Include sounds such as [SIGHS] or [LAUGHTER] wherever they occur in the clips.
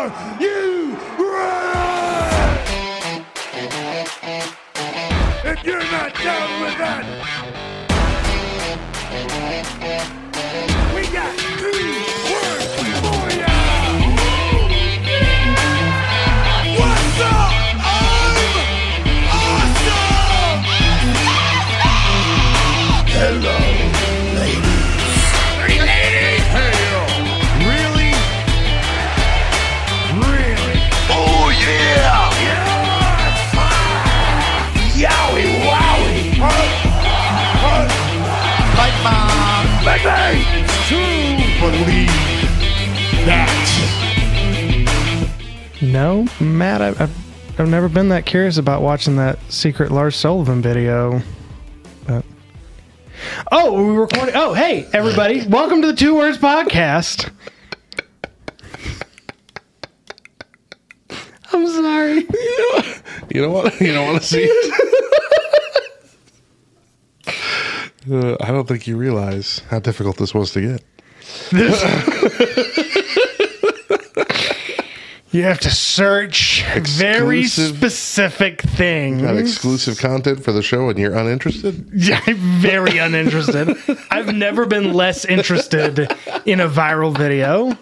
Are you ready? If you're not down with that, mom. Baby. It's true. Believe that. No, Matt, I've, I've, I've never been that curious about watching that secret Lars Sullivan video. But oh, we recording. Oh, hey, everybody, welcome to the Two Words Podcast. I'm sorry. You don't want. You don't want to see. Uh, I don't think you realize how difficult this was to get. [LAUGHS] You have to search very Exclusive. specific things. Got exclusive content for the show, and you're uninterested. Yeah, I'm very uninterested. I've never been less interested in a viral video.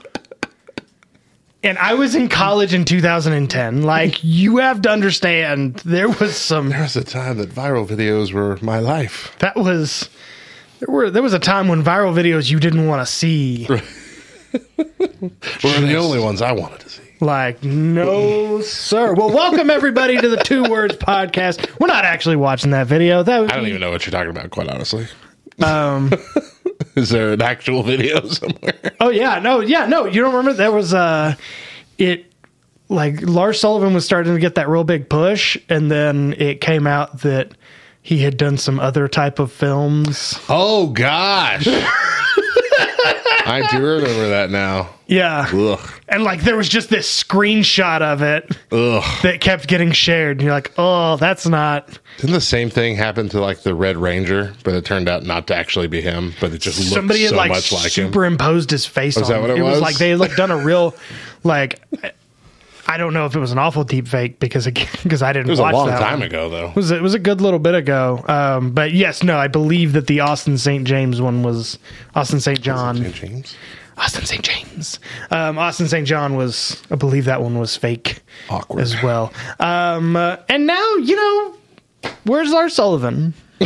And I was in college in 2010. Like, you have to understand, there was some. There was a time that viral videos were my life. That was. There were there was a time when viral videos you didn't want to see. [LAUGHS] Were the only ones I wanted to see. Like, no, sir. Well, welcome everybody to the Two Words Podcast. We're not actually watching that video. That I don't be- even know what you're talking about, quite honestly. Um, [LAUGHS] [LAUGHS] Is there an actual video [LAUGHS] somewhere? Oh yeah, no, yeah, no. You don't remember there was uh it like Lars Sullivan was starting to get that real big push, and then it came out that he had done some other type of films. Oh gosh, [LAUGHS] I do remember that now. Yeah, Ugh, and like there was just this screenshot of it ugh. that kept getting shared, and you're like, oh, that's not Didn't the same thing happen to like the Red Ranger, but it turned out not to actually be him, but it just looked somebody had so like much like him. superimposed his face Was on. that what it was was? like they had like done a real like. I don't know if it was an awful deep fake because because [LAUGHS] I didn't It was a watch long that time one. ago, though. It was it was a good little bit ago. Um, but yes, no, I believe that the Austin St. James one was Austin St. John. St. James. Austin St. James. Um, Austin St. John was, I believe that one was fake Awkward. as well. Um, uh, and now you know where's Lars Sullivan? [LAUGHS]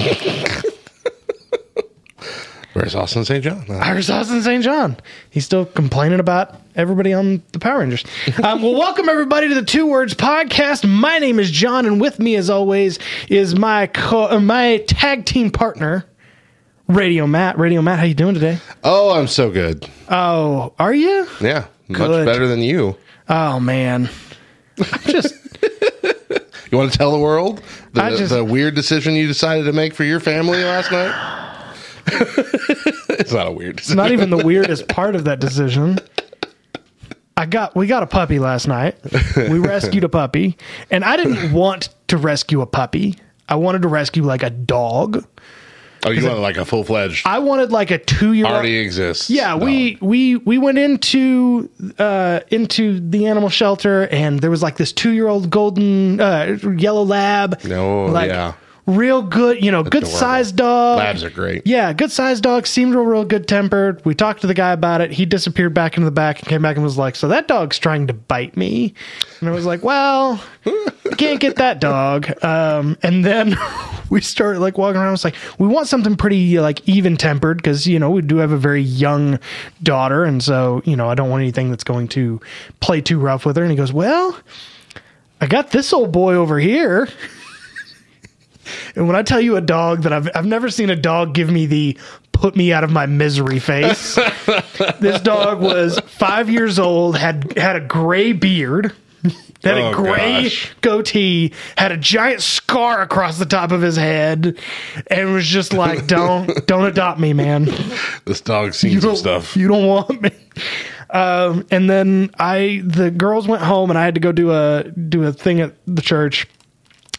Where's Austin St. John? Uh, [LAUGHS] Where's Austin St. John? He's still complaining about everybody on the Power Rangers. [LAUGHS] Um, well, welcome everybody to the Two Words Podcast. My name is John, and with me, as always, is my co- uh, my tag team partner, Radio Matt. Radio Matt, how you doing today? oh, I'm so good. Oh, are you? Yeah, much Good. better than you. Oh man, I'm just [LAUGHS] You want to tell the world the, I just- the weird decision you decided to make for your family last night? [LAUGHS] it's not a weird decision. not even the [LAUGHS] weirdest part of that decision. I got we got a puppy last night. We rescued a puppy, and I didn't want to rescue a puppy. I wanted to rescue like a dog. Oh, you want like a full fledged I wanted like a two year old. already exists? Yeah, No. we we we went into uh into the animal shelter and there was like this 2-year-old golden uh yellow lab. No, like yeah. Real good, you know, good sized dog. labs are great. Yeah, good sized dog, seemed real, real good tempered. We talked to the guy about it. He disappeared back into the back and came back and was like, So that dog's trying to bite me. And I was like, Well, can't get that dog. Um, and then [LAUGHS] we started like walking around. I was like, We want something pretty like even tempered because, you know, we do have a very young daughter. And so, you know, I don't want anything that's going to play too rough with her. And he goes, Well, I got this old boy over here. And when I tell you a dog that I've I've never seen a dog give me the put me out of my misery face. [LAUGHS] this dog was five years old, had had a gray beard, had Oh, a gray gosh. goatee, had a giant scar across the top of his head, and was just like, [LAUGHS] "Don't don't adopt me, man. This dog's seen some stuff. You don't want me." Um, and then I the girls went home, and I had to go do a do a thing at the church.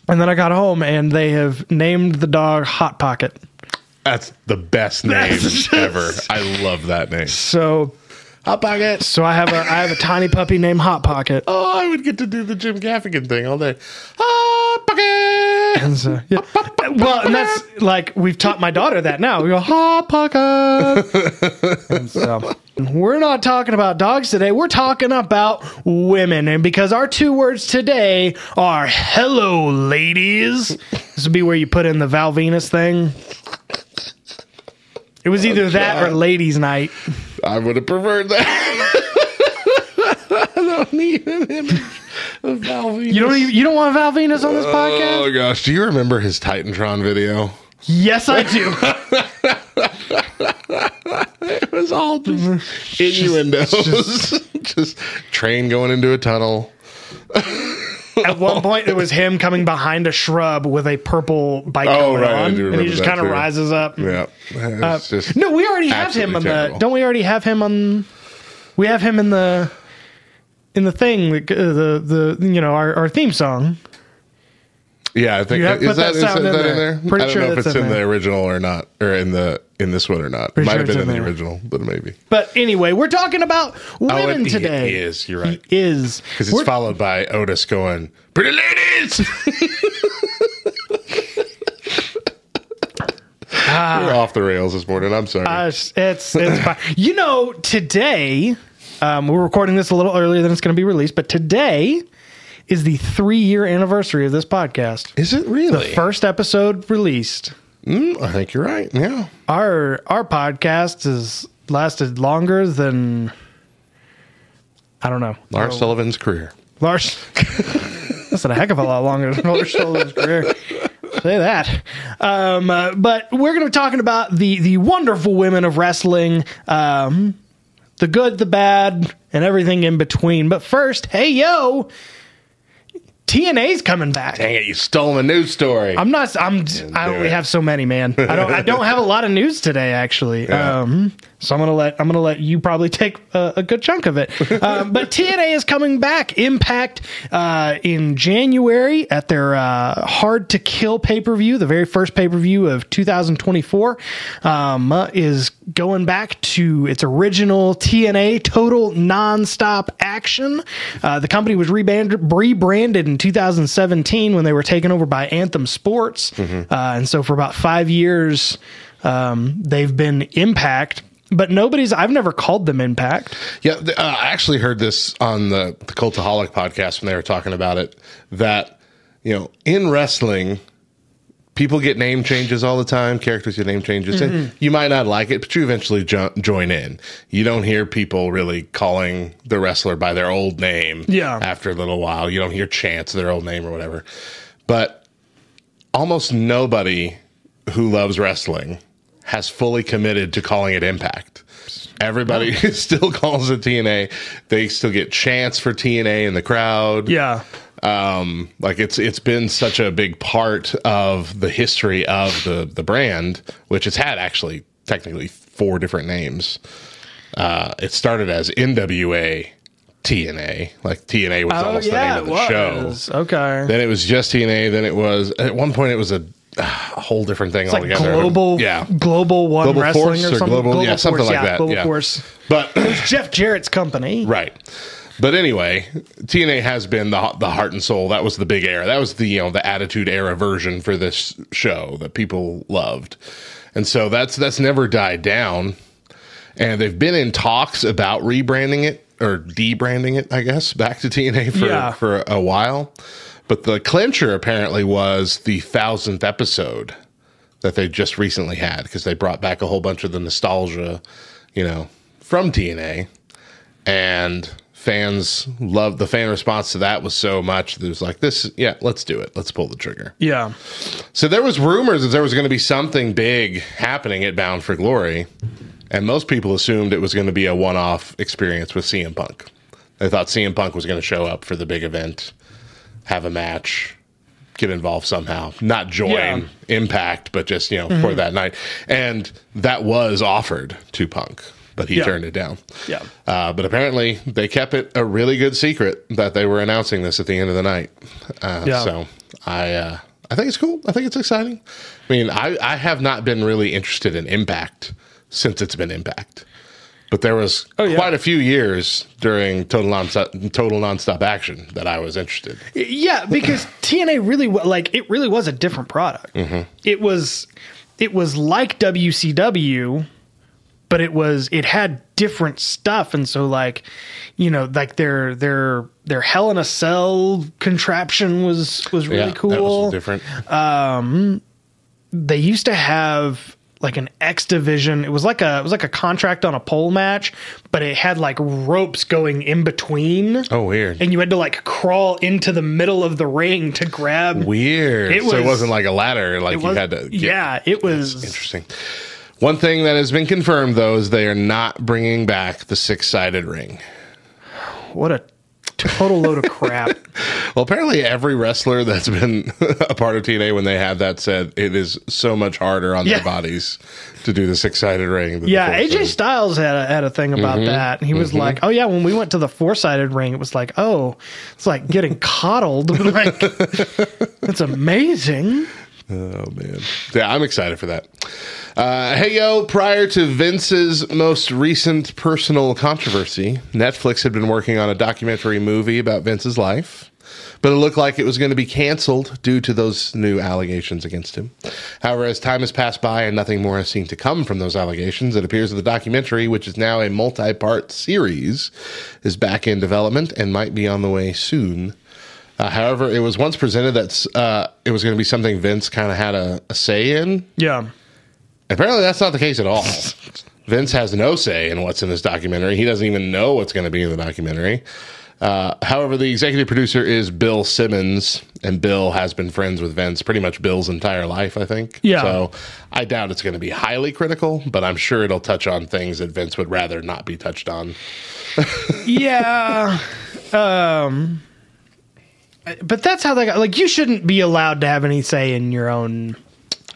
And then I got home and they have named the dog Hot Pocket. That's the best [LAUGHS] name just- ever. I love that name. So Hot Pocket. So I have a I have a tiny puppy named Hot Pocket. Oh, I would get to do the Jim Gaffigan thing all day. Hot Pocket. And so, yeah. Well, and that's like we've taught my daughter that now. We go hot pocket. [LAUGHS] and so we're not talking about dogs today. We're talking about women, and because our two words today are "hello, ladies." This would be where you put in the Val Venis thing. It was either that or ladies' night. I would have preferred that. [LAUGHS] I don't need an image of Val Venis. You don't even, you don't want Val Venis on this oh, podcast? Oh gosh, do you remember his Titantron video? Yes, I do. [LAUGHS] [LAUGHS] It was all just innuendos. [LAUGHS] Just, train going into a tunnel. At one [LAUGHS] point, it was him coming behind a shrub with a purple bike Oh, right, on, and he just kind of rises up. Yeah, just Uh, No, we already have him on Absolutely the. Don't we already have him on? We have him in the in the thing, the the, the you know our, our theme song. yeah. I think You have is that, that is that in in there. there? Pretty I don't sure know if it's in in the original or not, or in the in this one or not. Pretty Might sure have been in the there. original, but maybe. But anyway, we're talking about women Oh, it- today. He is. You're right. He is Because it's We're- followed by Otis going, "Pretty ladies." [LAUGHS] [LAUGHS] We're off the rails this morning. I'm sorry. Uh, it's it's, it's fine. [LAUGHS] You know, today um, we're recording this a little earlier than it's going to be released, but today is the three year anniversary of this podcast. is it really? The First episode released. Mm, I think you're right. Yeah. Our our podcast has lasted longer than I don't know. Lars Sullivan's career. Lars. [LAUGHS] That's a heck of a lot longer than Lars Sullivan's career. Say that. Um, uh, but we're going to be talking about the the wonderful women of wrestling, um, the good, the bad, and everything in between. But first, hey yo, TNA's coming back. Dang it! You stole my news story. I'm not. I'm. I only have so many, man. I don't. I don't have a lot of news today, actually. Yeah. Um, so I'm gonna let. I'm gonna let you probably take a, a good chunk of it. Um, [LAUGHS] but TNA is coming back. Impact uh, in January at their uh, Hard to Kill pay per view, the very first pay per view of 2024, um, uh, is going back to its original TNA Total Nonstop Action. Uh, the company was rebranded, rebranded in 2017 when they were taken over by Anthem Sports, uh, and so for about five years, um, they've been Impact. But nobody's. I've never called them Impact. Yeah, uh, I actually heard this on the, the Cultaholic podcast when they were talking about it. That you know, in wrestling, people get name changes all the time. Characters get name changes, Mm-hmm. and you might not like it, but you eventually jo- join in. You don't hear people really calling the wrestler by their old name. Yeah. after a little while, you don't hear chants of their old name or whatever. But almost nobody who loves wrestling has fully committed to calling it Impact. Everybody [LAUGHS] still calls it TNA. They still get chants for TNA in the crowd. Yeah. Um, like it's it's been such a big part of the history of the the brand, which it's had actually technically four different names. Uh, it started as NWA TNA, like TNA was Oh almost yeah, the name of the show. was. Okay. Then it was just TNA. Then it was at one point it was a, a whole different thing It's like global, yeah. global one Global wrestling Force or or something. Global- yeah, something like that, Global yeah. Force. But It's Jeff Jarrett's company. right. But anyway, TNA has been the the heart and soul. That was the big era. That was the you know the Attitude Era version for this show that people loved, and so that's that's never died down. And they've been in talks about rebranding it or debranding it, I guess, back to TNA for Yeah. for a while. But the clincher apparently was the thousandth episode that they just recently had because they brought back a whole bunch of the nostalgia, you know, from TNA, and fans loved the fan response to that was so much that it was like this, yeah, let's do it, let's pull the trigger. Yeah. So there was rumors that there was going to be something big happening at Bound for Glory, and most people assumed it was going to be a one-off experience with CM Punk. They thought CM Punk was going to show up for the big event, have a match, get involved somehow, not join Yeah. Impact, but just you know mm-hmm. for that night. And that was offered to Punk, but he Yeah. turned it down. Yeah. Uh, but apparently, they kept it a really good secret that they were announcing this at the end of the night. Uh, Yeah. So I, uh, I think it's cool. I think it's exciting. I mean, I, I have not been really interested in Impact since it's been Impact But there was Oh, yeah. quite a few years during total nonstop, total nonstop action that I was interested. Yeah, because [LAUGHS] TNA really like it really was a different product. It was it was like WCW, but it was it had different stuff, and so like you know like their their their Hell in a Cell contraption was was really yeah, that cool. was different. Um, they used to have like an X division. It was like a it was like a contract on a pole match, but it had like ropes going in between. oh, weird. And you had to like crawl into the middle of the ring to grab. weird. It so it was- wasn't like a ladder. Like It you had to. Get, yeah, it was. Interesting. One thing that has been confirmed, though, is they are not bringing back the six sided ring. What a total load of crap. [LAUGHS] Well, apparently, every wrestler that's been [LAUGHS] a part of TNA when they have that said it is so much harder on Yeah. their bodies to do the six sided ring. Yeah. AJ Styles had a, had a thing about Mm-hmm. that. And he was like, "Oh yeah, when we went to the four sided ring, it was like, oh, it's like getting coddled. [LAUGHS] like, it's amazing." Oh man, yeah, I'm excited for that. Uh, hey yo! Prior to Vince's most recent personal controversy, Netflix had been working on a documentary movie about Vince's life, but it looked like it was going to be canceled due to those new allegations against him. However, as time has passed by and nothing more has seemed to come from those allegations, it appears that the documentary, which is now a multi-part series, is back in development and might be on the way soon. Uh, however, it was once presented that uh, it was going to be something Vince kind of had a, a say in. Yeah. Apparently, that's not the case at all. [LAUGHS] Vince has no say in what's in this documentary. He doesn't even know what's going to be in the documentary. Uh, however, the executive producer is Bill Simmons, and Bill has been friends with Vince pretty much Bill's entire life, I think. Yeah. So I doubt it's going to be highly critical, but I'm sure it'll touch on things that Vince would rather not be touched on. [LAUGHS] Yeah. um but that's how they got like you shouldn't be allowed to have any say in your own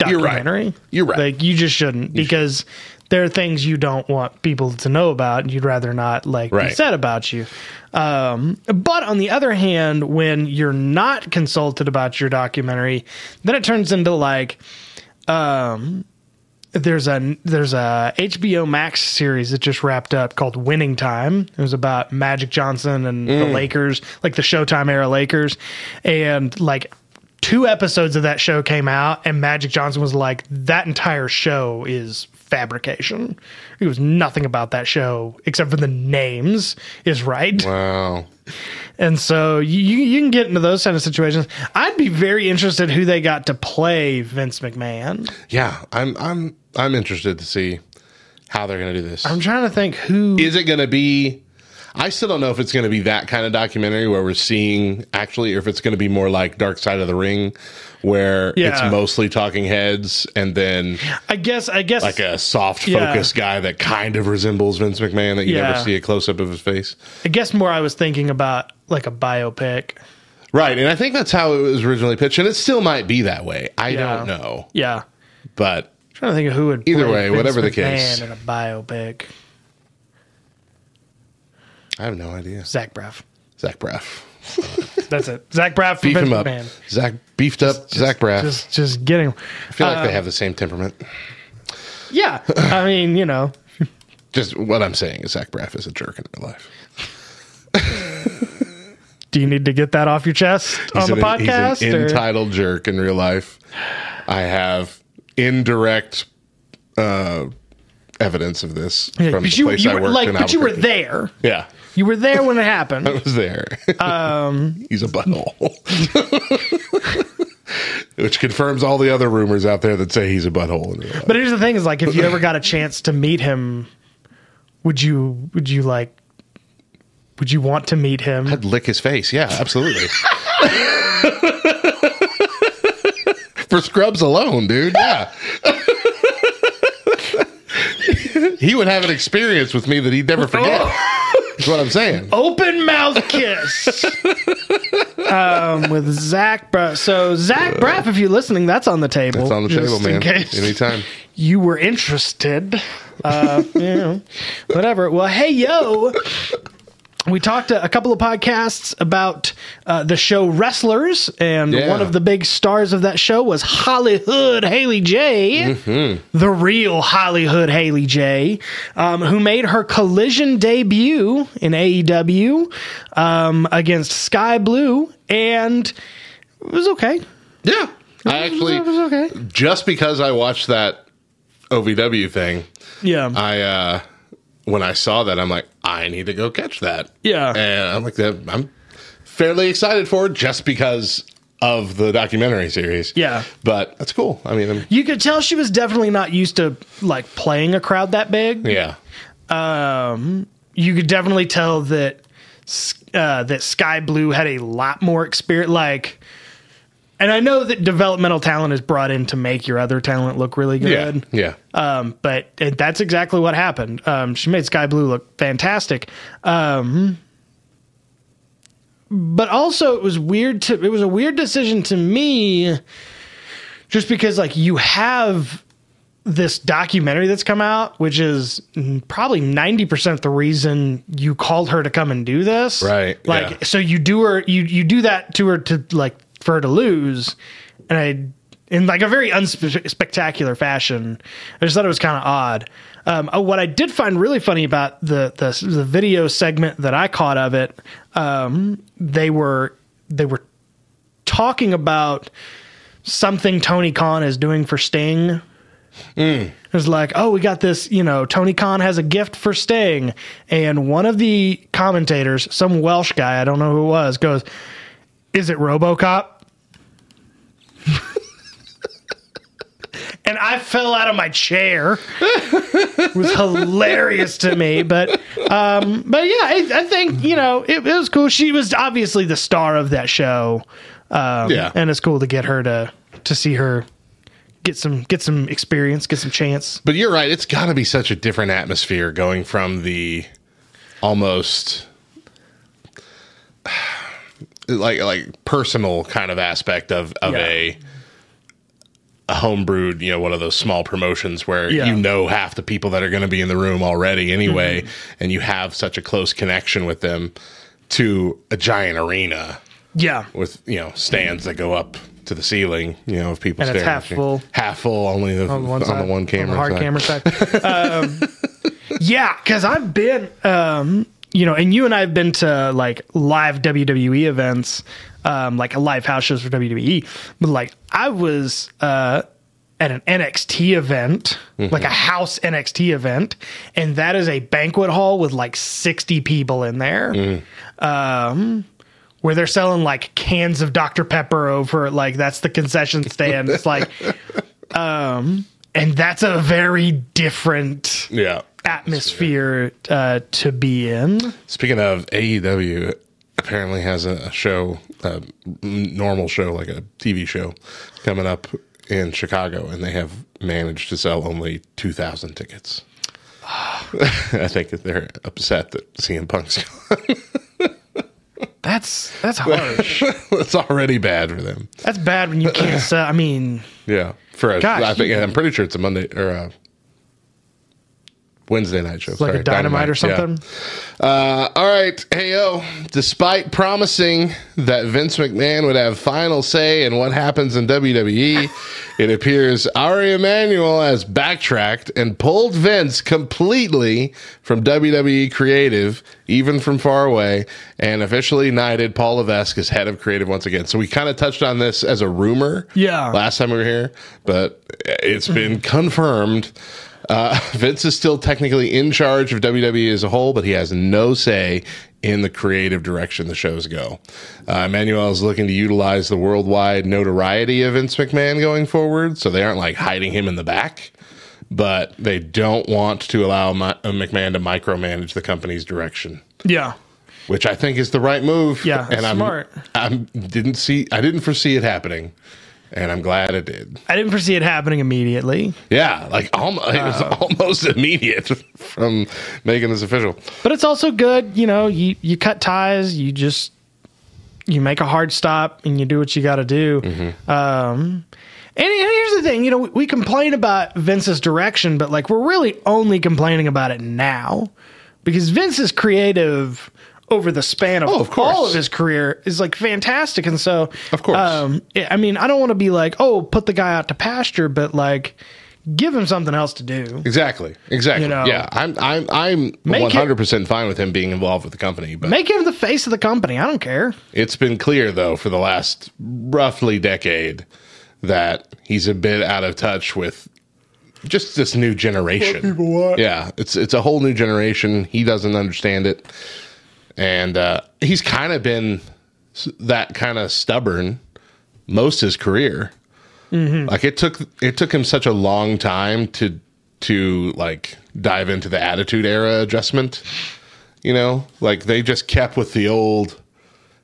You're right. documentary. You're right. Like you just shouldn't because there are things you don't want people to know about and you'd rather not like be said about you. Um but on the other hand, when you're not consulted about your documentary, then it turns into like um there's a there's a HBO Max series that just wrapped up called Winning Time. It was about Magic Johnson and the mm. Lakers, like the Showtime era Lakers, and like two episodes of that show came out, and Magic Johnson was like, "That entire show is fabrication. It was nothing about that show except for the names is right." Wow. And so you you can get into those kind of situations. I'd be very interested who they got to play Vince McMahon. Yeah, I'm I'm I'm interested to see how they're going to do this. I'm trying to think who is it going to be i still don't know if it's going to be that kind of documentary where we're seeing actually or if it's going to be more like dark side of the ring where Yeah. it's mostly talking heads and then I guess I guess like a soft Yeah. focus guy that kind of resembles vince mcmahon that you Yeah. never see a close-up of his face I guess more I was thinking about like a biopic. right and i think that's how it was originally pitched and it still might be that way i don't know Yeah. but trying to think of who would Either way, Vince whatever the McMahon case. in a biopic. I have no idea Zach Braff. zach braff [LAUGHS] That's it. Zach Braff beef him up McMahon. zach beefed up zach braff Just just getting i feel like uh, they have the same temperament Yeah. I mean, you know. [LAUGHS] just what i'm saying is zach braff is a jerk in real life [LAUGHS] Do you need to get that off your chest on the an- podcast? He's an or- entitled jerk in real life. I have indirect uh, evidence of this Yeah, from the you, place you I worked like, but you were there. Yeah, You were there when it happened. [LAUGHS] I was there. Um, [LAUGHS] He's a butthole. [LAUGHS] Which confirms all the other rumors out there that say he's a butthole. But here's the thing: is like if you ever got a chance to meet him, would you would you like would you want to meet him? I'd lick his face. Yeah, absolutely. For Scrubs alone, dude. Yeah. he would have an experience with me that he'd never forget. That's what I'm saying. Open mouth kiss [LAUGHS] um, with Zach Braff. So Zach Braff, if you're listening, that's on the table. It's on the table, man. Anytime. you were interested. Uh, you know, whatever. Well, hey yo. We talked a, a couple of podcasts about uh, the show Wrestlers, and Yeah. one of the big stars of that show was Hollywood Haley J, the real Hollywood Haley J, um, who made her collision debut in AEW um, against Skye Blue, and it was okay. Yeah. I actually, it was okay. just because I watched that OVW thing, Yeah, I, uh, when I saw that, I'm like, I need to go catch that. Yeah. And I'm like, that I'm fairly excited for it just because of the documentary series. Yeah. But that's cool. I mean, I'm, you could tell she was definitely not used to like playing a crowd that big. yeah. um, you could definitely tell that uh, that Skye Blue had a lot more experience. Like, and I know that developmental talent is brought in to make your other talent look really Yeah. good. Yeah. Um, but it, that's exactly what happened. Um, she made Skye Blue look fantastic. Um, but also it was weird to it was a weird decision to me just because like you have this documentary that's come out which is probably 90% the reason you called her to come and do this Right, like yeah. so you do her you you do that to her to like for her to lose and i in like a very unspectacular fashion i just thought it was kind of odd um, uh, what i did find really funny about the, the the video segment that i caught of it um, they were they were talking about something tony khan is doing for sting it was like, oh, we got this, you know, Tony Khan has a gift for Sting. And one of the commentators, some Welsh guy, I don't know who it was, goes, Is it Robocop? And I fell out of my chair. it was hilarious to me. But um, but yeah, I, I think, you know, it, it was cool. She was obviously the star of that show. Um, Yeah. And it's cool to get her to to see her get some get some experience, get some chance. But you're right. It's got to be such a different atmosphere going from the almost [SIGHS] like like personal kind of aspect of of Yeah. a a homebrewed, you know, one of those small promotions where Yeah. Mm-hmm. you know half the people that are going to be in the room already anyway, and you have such a close connection with them to a giant arena Yeah. with you know stands that go up to the ceiling, you know, of people And it's half full. half full, only the, On the one on side, the one camera, on the hard side. camera side. [LAUGHS] um, yeah, because I've been, um, you know, and you and I have been to like live WWE events, um, like a live house shows for WWE. But like, I was uh, at an NXT event, Mm-hmm. like a house NXT event, and that is a banquet hall with like sixty people in there. Mm. Um, where they're selling like cans of Dr. Pepper over like that's the concession stand. It's like [LAUGHS] um and that's a very different Yeah. atmosphere uh, to be in. Speaking of AEW, apparently has a, a show, a normal show, like a TV show, coming up in Chicago, and they have managed to sell only two thousand tickets. [SIGHS] I think that they're upset that CM Punk's gone. [LAUGHS] That's that's harsh. [LAUGHS] it's already bad for them. that's bad when you can't [LAUGHS] sell. I mean, Yeah, for a, Gosh, I think you- I'm pretty sure it's a Monday or a Wednesday night show. like Sorry, a dynamite, or yeah. something. Uh, all right, hey yo! Despite promising that Vince McMahon would have final say in what happens in WWE, [LAUGHS] it appears Ari Emanuel has backtracked and pulled Vince completely from WWE creative, even from far away, and officially knighted Paul Levesque as head of creative once again. So we kind of touched on this as a rumor, Yeah. last time we were here, but it's been confirmed. Uh, [LAUGHS] Vince is still technically in charge of WWE as a whole, but he has no say in the creative direction the shows go. Uh, Emanuel is looking to utilize the worldwide notoriety of Vince McMahon going forward, so they aren't like hiding him in the back, but they don't want to allow McMahon to micromanage the company's direction. Yeah, Which I think is the right move. Yeah, and I'm, smart. I'm didn't see I didn't foresee it happening, and I'm glad it did. I didn't foresee it happening immediately, Yeah, like almost, it was almost [LAUGHS] immediate from making this official. but it's also good. You know, you you cut ties. You just you make a hard stop and you do what you got to do. Um, and, and here's the thing, you know, we, we complain about Vince's direction, but like we're really only complaining about it now because Vince's creative over the span of, Oh, of all of his career is like fantastic. And so, Of course. um, I mean, I don't want to be like, oh, put the guy out to pasture, but like, give him something else to do. Exactly. Exactly. You know. yeah. I'm I'm I'm Make hundred percent fine with him being involved with the company, but Make him the face of the company. I don't care. it's been clear though for the last roughly decade that he's a bit out of touch with just this new generation. People, Yeah, it's it's a whole new generation. He doesn't understand it, and uh, he's kind of been that kind of stubborn most his career. Like it took it took him such a long time to to like dive into the attitude era adjustment. You know, like they just kept with the old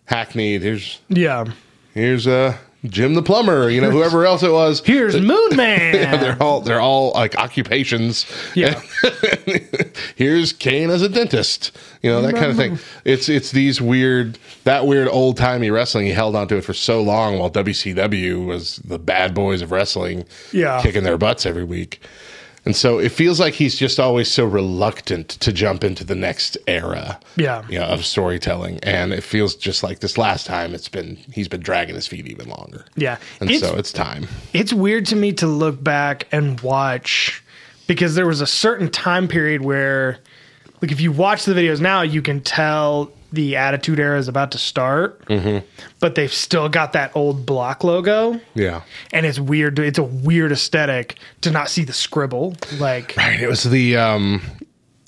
hackneyed. Here's Yeah. here's uh Jim the plumber. You know, whoever else it was. [LAUGHS] Here's Moon [LAUGHS] Man. Yeah, they're all they're all like occupations. Yeah. [LAUGHS] [LAUGHS] Here's Kane as a dentist. You know that kind of thing. Mm-hmm. It's it's these weird that weird old timey wrestling. He held on to it for so long while WCW was the bad boys of wrestling. Yeah. kicking their butts every week. And so it feels like he's just always so reluctant to jump into the next era Yeah. you know, of storytelling. And it feels just like this last time it's been he's been dragging his feet even longer. Yeah. And It's- so it's time. it's weird to me to look back and watch because there was a certain time period where like if you watch the videos now you can tell the attitude era is about to start Mm-hmm. but they've still got that old block logo Yeah. and it's weird it's a weird aesthetic to not see the scribble like Right. It was the um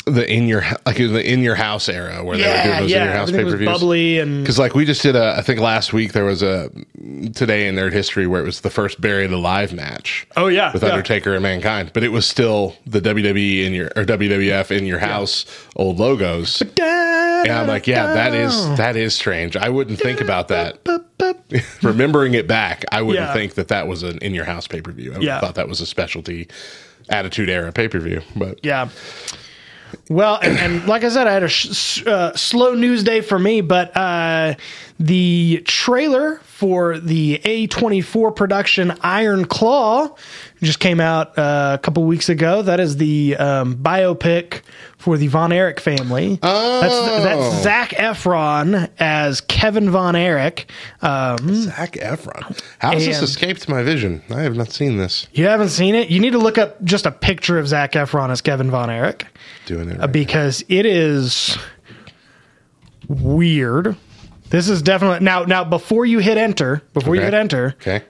the in your like the in your house era where they were doing yeah those in your yeah house pay per views. bubbly and Because like we just did a, I think last week there was a today in nerd history where it was the first buried alive match. Oh, yeah, with yeah. Undertaker and Mankind, but it was still the WWE in your or WWF in your house old logos. And I'm like, yeah, that is that is strange. I wouldn't think about that. [LAUGHS] Remembering it back, I wouldn't Yeah. think that that was an in your house pay per view. I Yeah. thought that was a specialty Attitude Era pay per view, but Yeah. Well, and, and like I said, I had a sh- uh, slow news day for me, but uh, the trailer for the A24 production Iron Claw just came out uh, a couple weeks ago. That is the um, biopic for the Von Erich family. Oh. That's, that's Zac Efron as Kevin Von Erich. Um, Zac Efron. How has this escaped my vision? I have not seen this. you haven't seen it? You need to look up just a picture of Zac Efron as Kevin Von Erich. Doing it. Uh, Right because it is weird. This is definitely now. Now, before you hit enter, before you hit enter, okay.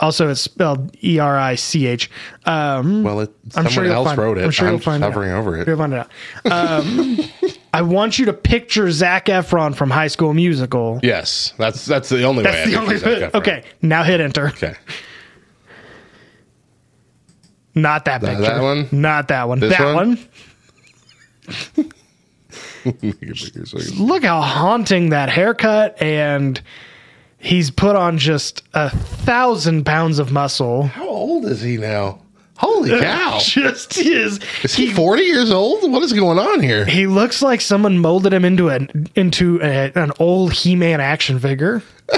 also it's spelled E R I C H. Um, well, it, I'm sure else find, wrote it. I'm sure I'm you'll find hovering out. over it. You'll find it out. Um, [LAUGHS] I want you to picture Zac Efron from High School Musical. Yes, that's that's the only way. That's I the only. [LAUGHS] Efron. Okay, now hit enter. Okay. Not that picture. that one? Not that one. This that one? one. Look how haunting that haircut and he's put on just a thousand pounds of muscle How old is he now? Holy [LAUGHS] cow! just is Is he forty years old? What is going on here? he looks like someone molded him into an into a, an old he-man action figure [LAUGHS]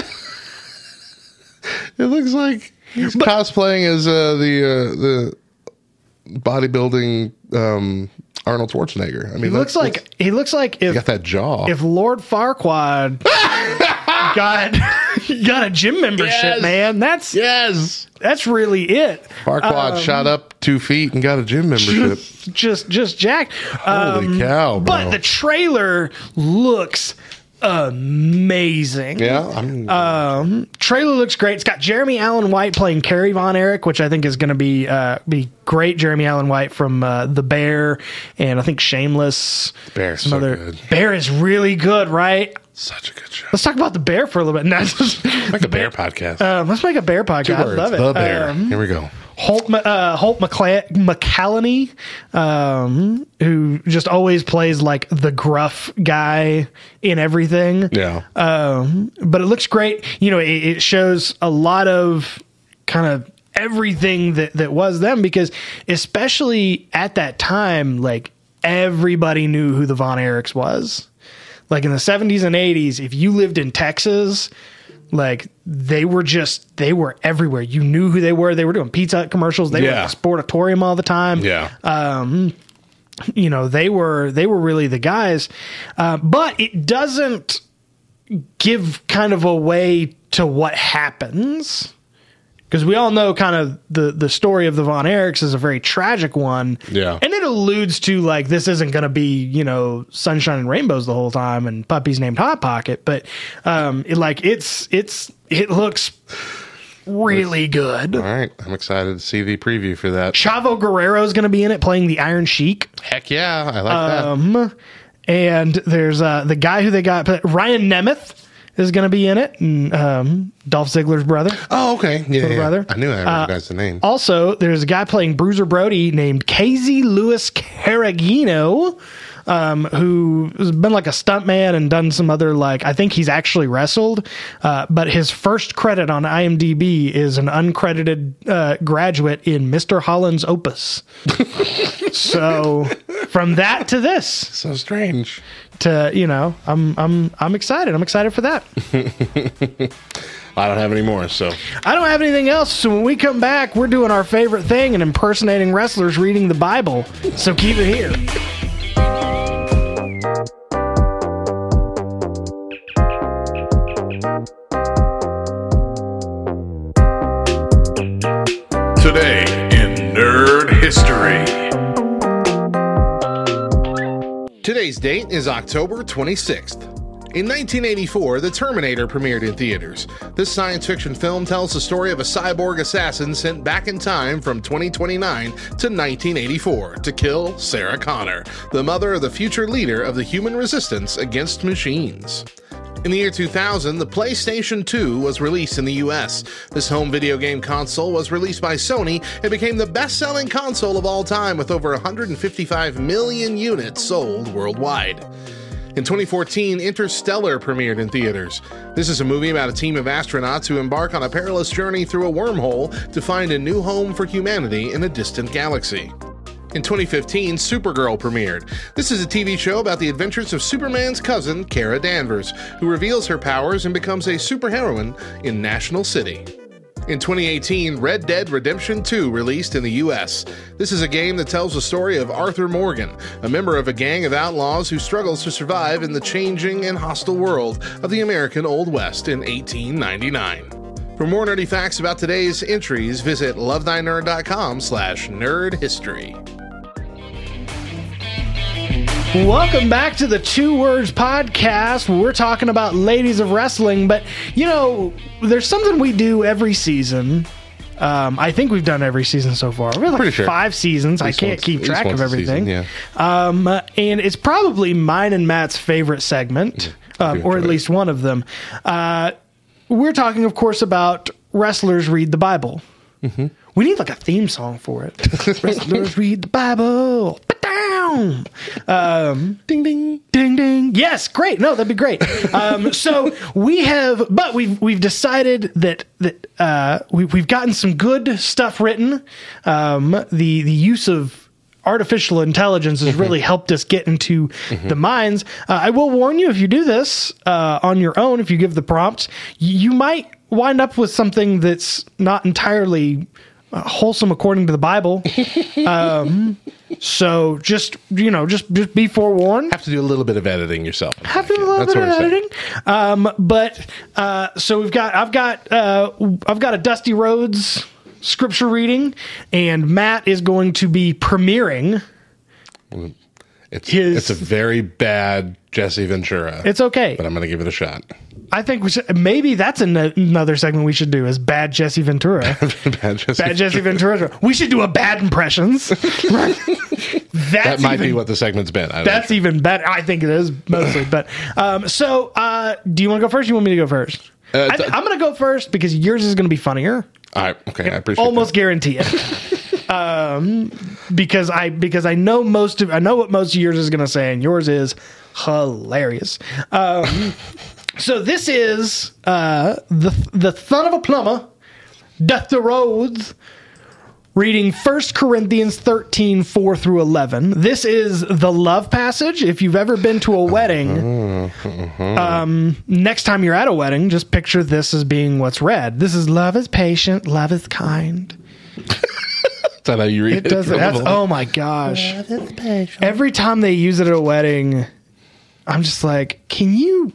It looks like he's cosplaying as uh, the uh, the bodybuilding um, Arnold Schwarzenegger. I mean, he looks like he looks like if got that jaw. if lord farquaad [LAUGHS] got [LAUGHS] got a gym membership Yes. man that's yes, that's really it Farquaad Um, shot up two feet and got a gym membership. just just jacked Holy cow, bro! but the trailer looks amazing yeah, I'm, Uh, trailer looks great. It's got Jeremy Allen White playing Kerry Von Erich, which I think is going to be uh, be great. Jeremy Allen White from uh, The Bear and I think Shameless. Bear's Some so other good. Bear is really good, right? Such a good show. Let's talk about the Bear for a little bit. No, just- Like a bear podcast. um, let's make a Bear podcast. Two I words. love it. The bear. Um, Here we go. Holt, uh, Holt McCla- McCallany, um, who just always plays like the gruff guy in everything. Yeah. Um, but it looks great. You know, it, it shows a lot of kind of everything that, that was them because especially at that time, like everybody knew who the Von Erichs was. Like in the 70s and 80s, if you lived in Texas, like they were just they were everywhere. You knew who they were. They were doing Pizza commercials. They were Yeah. at the Sportatorium all the time. yeah. Uh, you know they were they were really the guys, uh, but it doesn't give kind of a way to what happens because we all know kind of the the story of the Von Erichs is a very tragic one. Yeah. and it alludes to like this isn't going to be you know sunshine and rainbows the whole time and puppies named Hot Pocket, but um, it, like it's it's it looks really good. All right, I'm excited to see the preview for that. Chavo Guerrero is going to be in it playing the Iron Sheik. Heck yeah, I like that. Um, and there's uh, the guy who they got, Ryan Nemeth is going to be in it, and um, Dolph Ziggler's brother. Oh, okay, yeah, yeah. brother. I knew I Uh, the name. Also, there's a guy playing Bruiser Brody named Casey Lewis Carragino, um, who has been like a stuntman and done some other like I think he's actually wrestled, uh, but his first credit on IMDb is an uncredited uh, graduate in Mr. Holland's Opus. [LAUGHS] so from that to this So strange. To you know I'm I'm I'm excited. I'm excited for that. [LAUGHS] I don't have any more, so I don't have anything else. So when we come back, we're doing our favorite thing and impersonating wrestlers reading the Bible. So keep it here. Today in Nerd History. Today's date is October 26th. In 1984, The Terminator premiered in theaters. This science fiction film tells the story of a cyborg assassin sent back in time from 2029 to 1984 to kill Sarah Connor, the mother of the future leader of the human resistance against machines. In the year 2000, the PlayStation 2 was released in the US. This home video game console was released by Sony and became the best selling console of all time with over 155 million units sold worldwide. In 2014, Interstellar premiered in theaters. This is a movie about a team of astronauts who embark on a perilous journey through a wormhole to find a new home for humanity in a distant galaxy. In 2015, Supergirl premiered. This is a TV show about the adventures of Superman's cousin, Kara Danvers, who reveals her powers and becomes a superheroine in National City. In 2018, Red Dead Redemption 2 released in the US. This is a game that tells the story of Arthur Morgan, a member of a gang of outlaws who struggles to survive in the changing and hostile world of the American Old West in 1899. For more nerdy facts about today's entries, visit lovethynerd.com slash nerdhistory. Welcome back to the Two Words Podcast. We're talking about ladies of wrestling, but you know, there's something we do every season. Um, I think we've done every season so far. We're like Pretty sure. five seasons. I can't once- keep track of everything. season, Um, and it's probably mine and Matt's favorite segment, um, or at least one of them. Uh, we're talking, of course, about wrestlers read the Bible. Mm-hmm. We need like a theme song for it. [LAUGHS] wrestlers read the Bible. Down. Um, Ding ding. ding ding. Yes, great. No, that'd be great. Um, so we have, but we've we've decided that that uh, we, we've gotten some good stuff written. Um, the the use of artificial intelligence has really helped us get into the minds. Uh, I will warn you if you do this uh, on your own, if you give the prompts, you might wind up with something that's not entirely wholesome according to the Bible. [LAUGHS] um, so just you know, just just be forewarned Have to do a little bit of editing yourself. have to do a little That's bit of what I'm saying. editing. Um, but uh, so we've got I've got uh, I've got a Dusty Rhodes scripture reading, and Matt is going to be premiering. It's, His- it's a very bad Jesse Ventura. It's okay. but I'm going to give it a shot. I think we should maybe that's an, another segment we should do is bad Jesse Ventura. [LAUGHS] bad Jesse. bad Jesse Ventura. We should do a bad impressions. [LAUGHS] That's that might even, be what the segment's been. I That's even better. I think it is mostly. But um, so, uh, do you want to go first? Or you want me to go first? Uh, I, th- I'm going to go first because yours is going to be funnier. All right. Okay. I appreciate almost guarantee it. [LAUGHS] um, because I because I know most of I know what most of yours is going to say, and yours is hilarious. Um, [LAUGHS] so this is uh, the the son of a plumber, Dusty Rhodes. Reading 1 Corinthians 13, 4 through 11. This is the love passage. If you've ever been to a wedding, [LAUGHS] um, next time you're at a wedding, just picture this as being what's read. This is love is patient, love is kind. That how you read It doesn't. That's, oh my gosh! Every time they use it at a wedding, I'm just like, can you?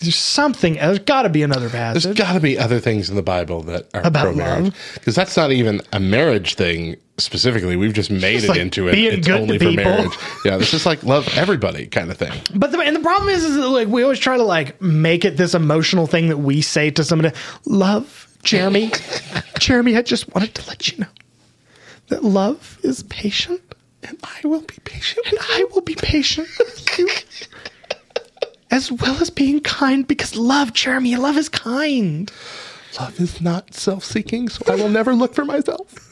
There's something. There's got to be another passage. There's got to be other things in the Bible that are About marriage love. because that's not even a marriage thing specifically. We've just made just it like into it. being It's good to only for marriage. Yeah, this is like love everybody kind of thing. But the, and the problem is, is that, like we always try to like make it this emotional thing that we say to somebody. Love, Jeremy. [LAUGHS] Jeremy, I just wanted to let you know that love is patient, And I will be patient. and I will be patient with you, [LAUGHS] as well as being kind. Because love, Jeremy, love is kind. Love is not self-seeking, so I will never look for myself.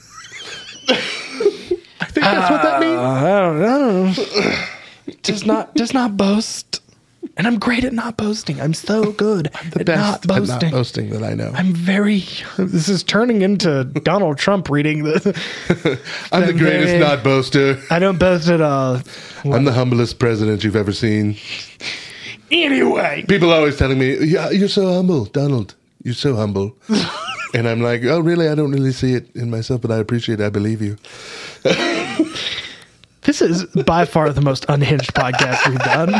[LAUGHS] I think that's what that means. I don't, I don't know. Does not does not boast, and I'm great at not boasting. I'm so good [LAUGHS] The at best not at not boasting that I know. I'm very. [LAUGHS] This is turning into Donald Trump reading the. [LAUGHS] I'm the I'm greatest very- not boaster. I don't boast at all. I'm the humblest president you've ever seen. Anyway, People are always telling me, "Yeah, you're so humble, Donald. You're so humble." and I'm like, "Oh, really? I don't really see it in myself, but I appreciate. it. I believe you." this is by far the most unhinged podcast we've done.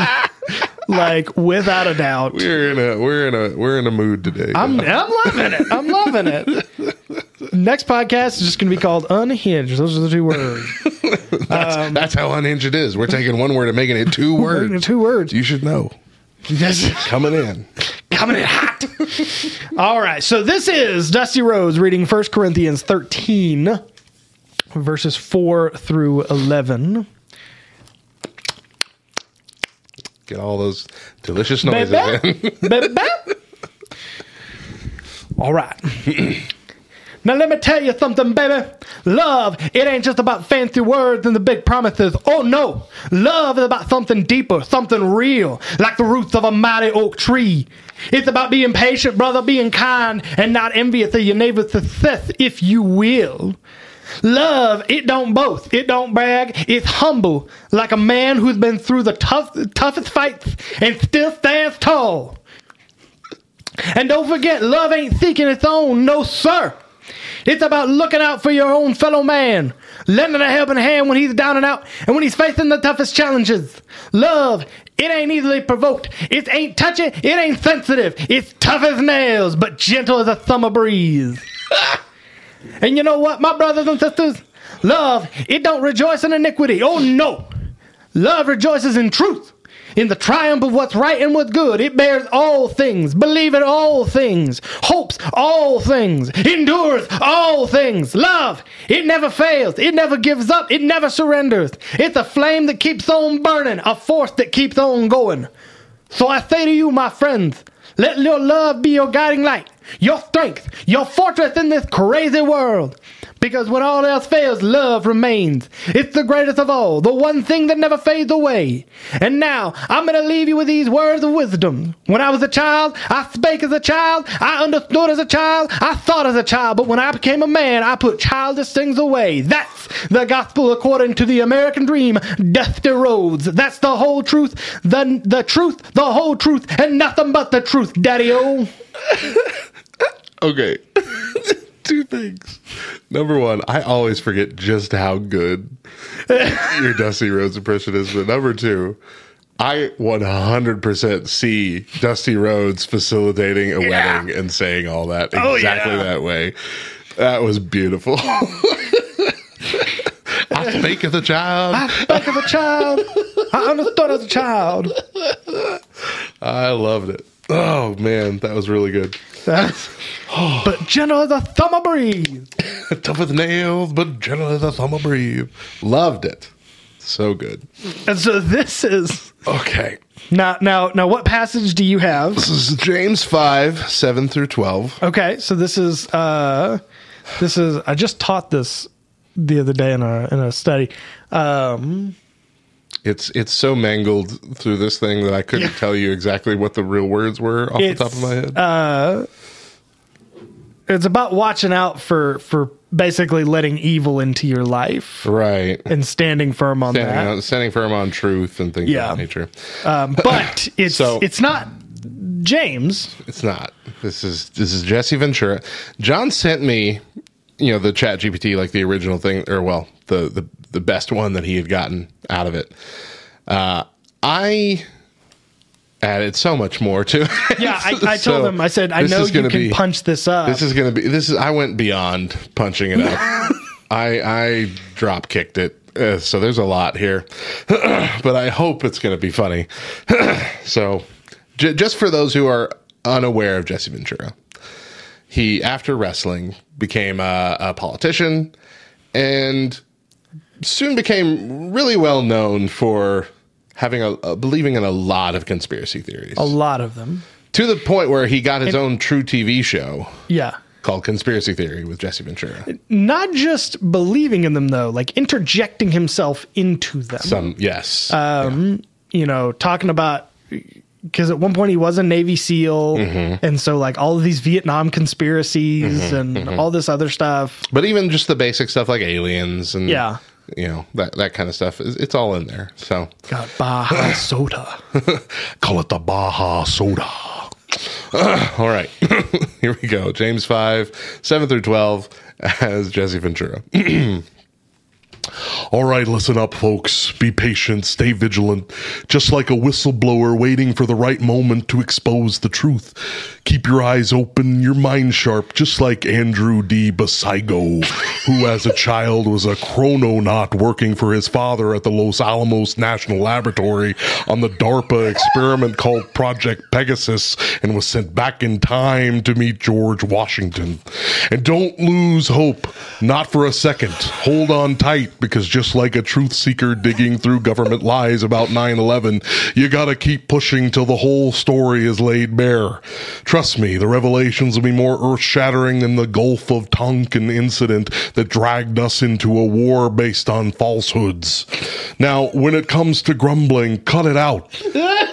Like without a doubt. We're in a we're in a we're in a mood today. I'm, I'm loving it. I'm loving it. Next podcast is just going to be called Unhinged. Those are the two words. [LAUGHS] that's, um, that's how unhinged it is. We're taking one word and making it two [LAUGHS] words. Two words. You should know. Yes. Coming in. coming in hot. All right, so this is Dusty Rhodes reading 1 Corinthians 13, verses 4 through 11. Get all those delicious noises in. [LAUGHS] All right. [CLEARS THROAT] Now let me tell you something, baby. Love, it ain't just about fancy words and the big promises. Oh no. Love is about something deeper, something real, like the roots of a mighty oak tree. It's about being patient, brother, being kind, and not envious of your neighbor's success, if you will. Love, it don't boast, it don't brag, it's humble, like a man who's been through the tough, toughest fights and still stands tall. And don't forget, love ain't seeking its own, no sir. It's about looking out for your own fellow man, lending a helping hand when he's down and out, and when he's facing the toughest challenges. Love, it ain't easily provoked. It ain't touchy. It ain't sensitive. It's tough as nails, but gentle as a summer breeze. [LAUGHS] and you know what, my brothers and sisters? Love, it don't rejoice in iniquity. Oh no. Love rejoices in truth, in the triumph of what's right and what's good. It bears all things, believeth all things, hopes all things, endures all things. Love, it never fails, it never gives up, it never surrenders. It's a flame that keeps on burning, a force that keeps on going. So I say to you, my friends, let your love be your guiding light, your strength, your fortress in this crazy world. Because when all else fails, love remains. It's the greatest of all, the one thing that never fades away. And now, I'm going to leave you with these words of wisdom. When I was a child, I spake as a child, I understood as a child, I thought as a child, but when I became a man, I put childish things away. That's the gospel according to the American dream, Dusty Rhodes. That's the whole truth, the, the truth, the whole truth, and nothing but the truth, Daddy-O. Okay. [LAUGHS] Two things. Number one, I always forget just how good [LAUGHS] your Dusty Rhodes impression is. But number two, I 100% see Dusty Rhodes facilitating a Yeah. wedding and saying all that Oh, exactly yeah. that way. That was beautiful. [LAUGHS] I speak as a child. Back as a child, I understood as a child. I loved it. Oh man, that was really good. [SIGHS] but gentle as a summer breeze. [LAUGHS] Tough as nails, but gentle as a summer breeze. Loved it. So good. And so this is Okay. now now now what passage do you have? This is James 5, 7 through 12. Okay, so this is uh this is I just taught this the other day in a in a study. Um It's it's so mangled through this thing that I couldn't tell you exactly what the real words were off the top of my head. uh, it's about watching out for for basically letting evil into your life right. and standing firm on Standing, that. on, standing firm on truth and things Yeah. of that nature. Um, [LAUGHS] but it's So- it's not James. It's not. This is this is Jesse Ventura. John sent me you know the Chat GPT, like the original thing, or well, the the the best one that he had gotten out of it. Uh, I added so much more to it. Yeah, I, I [LAUGHS] So, told him. I said, I know you can be- punch this up. This is gonna be this is I went beyond punching it up. [LAUGHS] I I drop kicked it. Uh, so there's a lot here, [CLEARS THROAT] but I hope it's gonna be funny. [CLEARS THROAT] so, j- just for those who are unaware of Jesse Ventura, he after wrestling became a, a politician and soon became really well known for having a, a believing in a lot of conspiracy theories a lot of them. to the point where he got his own truTV show Yeah. called Conspiracy Theory with Jesse Ventura. Not just believing in them though, like interjecting himself into them. Some yes, um, you know, talking about because at one point he was a Navy SEAL, Mm-hmm. and so like all of these Vietnam conspiracies and mm-hmm. all this other stuff. but even just the basic stuff like aliens and Yeah. You know that that kind of stuff is it's all in there. So Got Baja [LAUGHS] Soda. call it the Baja Soda. [SIGHS] all right, [LAUGHS] here we go. James five seven through twelve as Jesse Ventura. [CLEARS THROAT] All right, listen up, folks. Be patient, stay vigilant, just like a whistleblower waiting for the right moment to expose the truth. Keep your eyes open, your mind sharp, just like Andrew D. Basiago, who as a child was a chrononaut working for his father at the Los Alamos National Laboratory on the DARPA experiment called Project Pegasus and was sent back in time to meet George Washington. And don't lose hope, not for a second. Hold on tight because just like a truth seeker digging through government lies about 9 11, you gotta keep pushing till the whole story is laid bare. Trust me, the revelations will be more earth shattering than the Gulf of Tonkin incident that dragged us into a war based on falsehoods. Now, when it comes to grumbling, cut it out.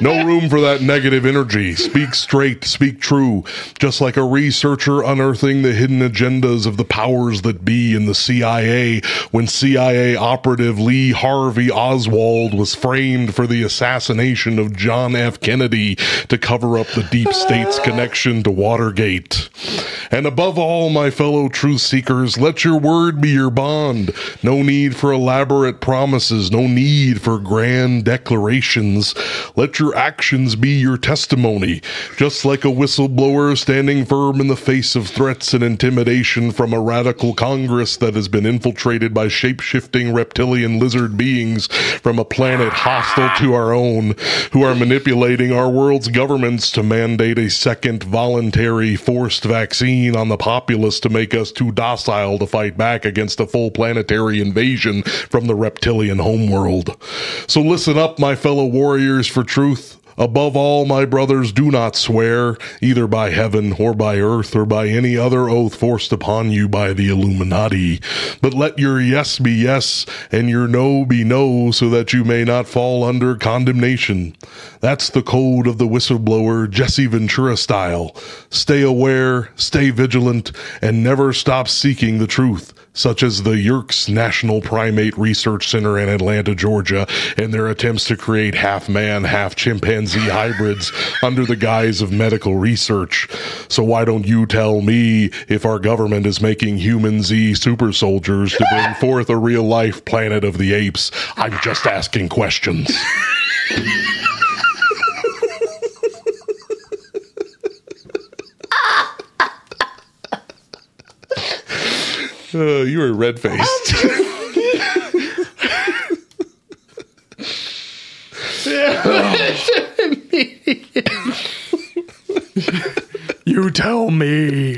No room for that negative energy. Speak straight, speak true. Just like a researcher unearthing the hidden agendas of the powers that be in the CIA when CIA operative Lee Harvey Oswald was framed for the assassination of John F. Kennedy to cover up the deep state's [LAUGHS] connection to Watergate. And above all, my fellow truth seekers, let your word be your bond. No need for elaborate promises, no need for grand declarations. Let your actions be your testimony. Just like a whistleblower standing firm in the face of threats and intimidation from a radical Congress that has been infiltrated by shape shifting reptilian lizard beings from a planet hostile to our own, who are manipulating our world's governments to mandate a second voluntary forced vaccine on the populace to make us too docile to fight back against a full planetary invasion from the reptilian homeworld. So listen up, my fellow warriors for truth. Above all, my brothers, do not swear, either by heaven or by earth or by any other oath forced upon you by the Illuminati. But let your yes be yes and your no be no so that you may not fall under condemnation. That's the code of the whistleblower, Jesse Ventura style. Stay aware, stay vigilant, and never stop seeking the truth such as the Yerkes National Primate Research Center in Atlanta, Georgia, and their attempts to create half man, half chimpanzee hybrids under the guise of medical research. So why don't you tell me if our government is making humanzee super soldiers to bring forth a real life planet of the apes? I'm just asking questions. [LAUGHS] Uh, you were red faced. [LAUGHS] You tell me.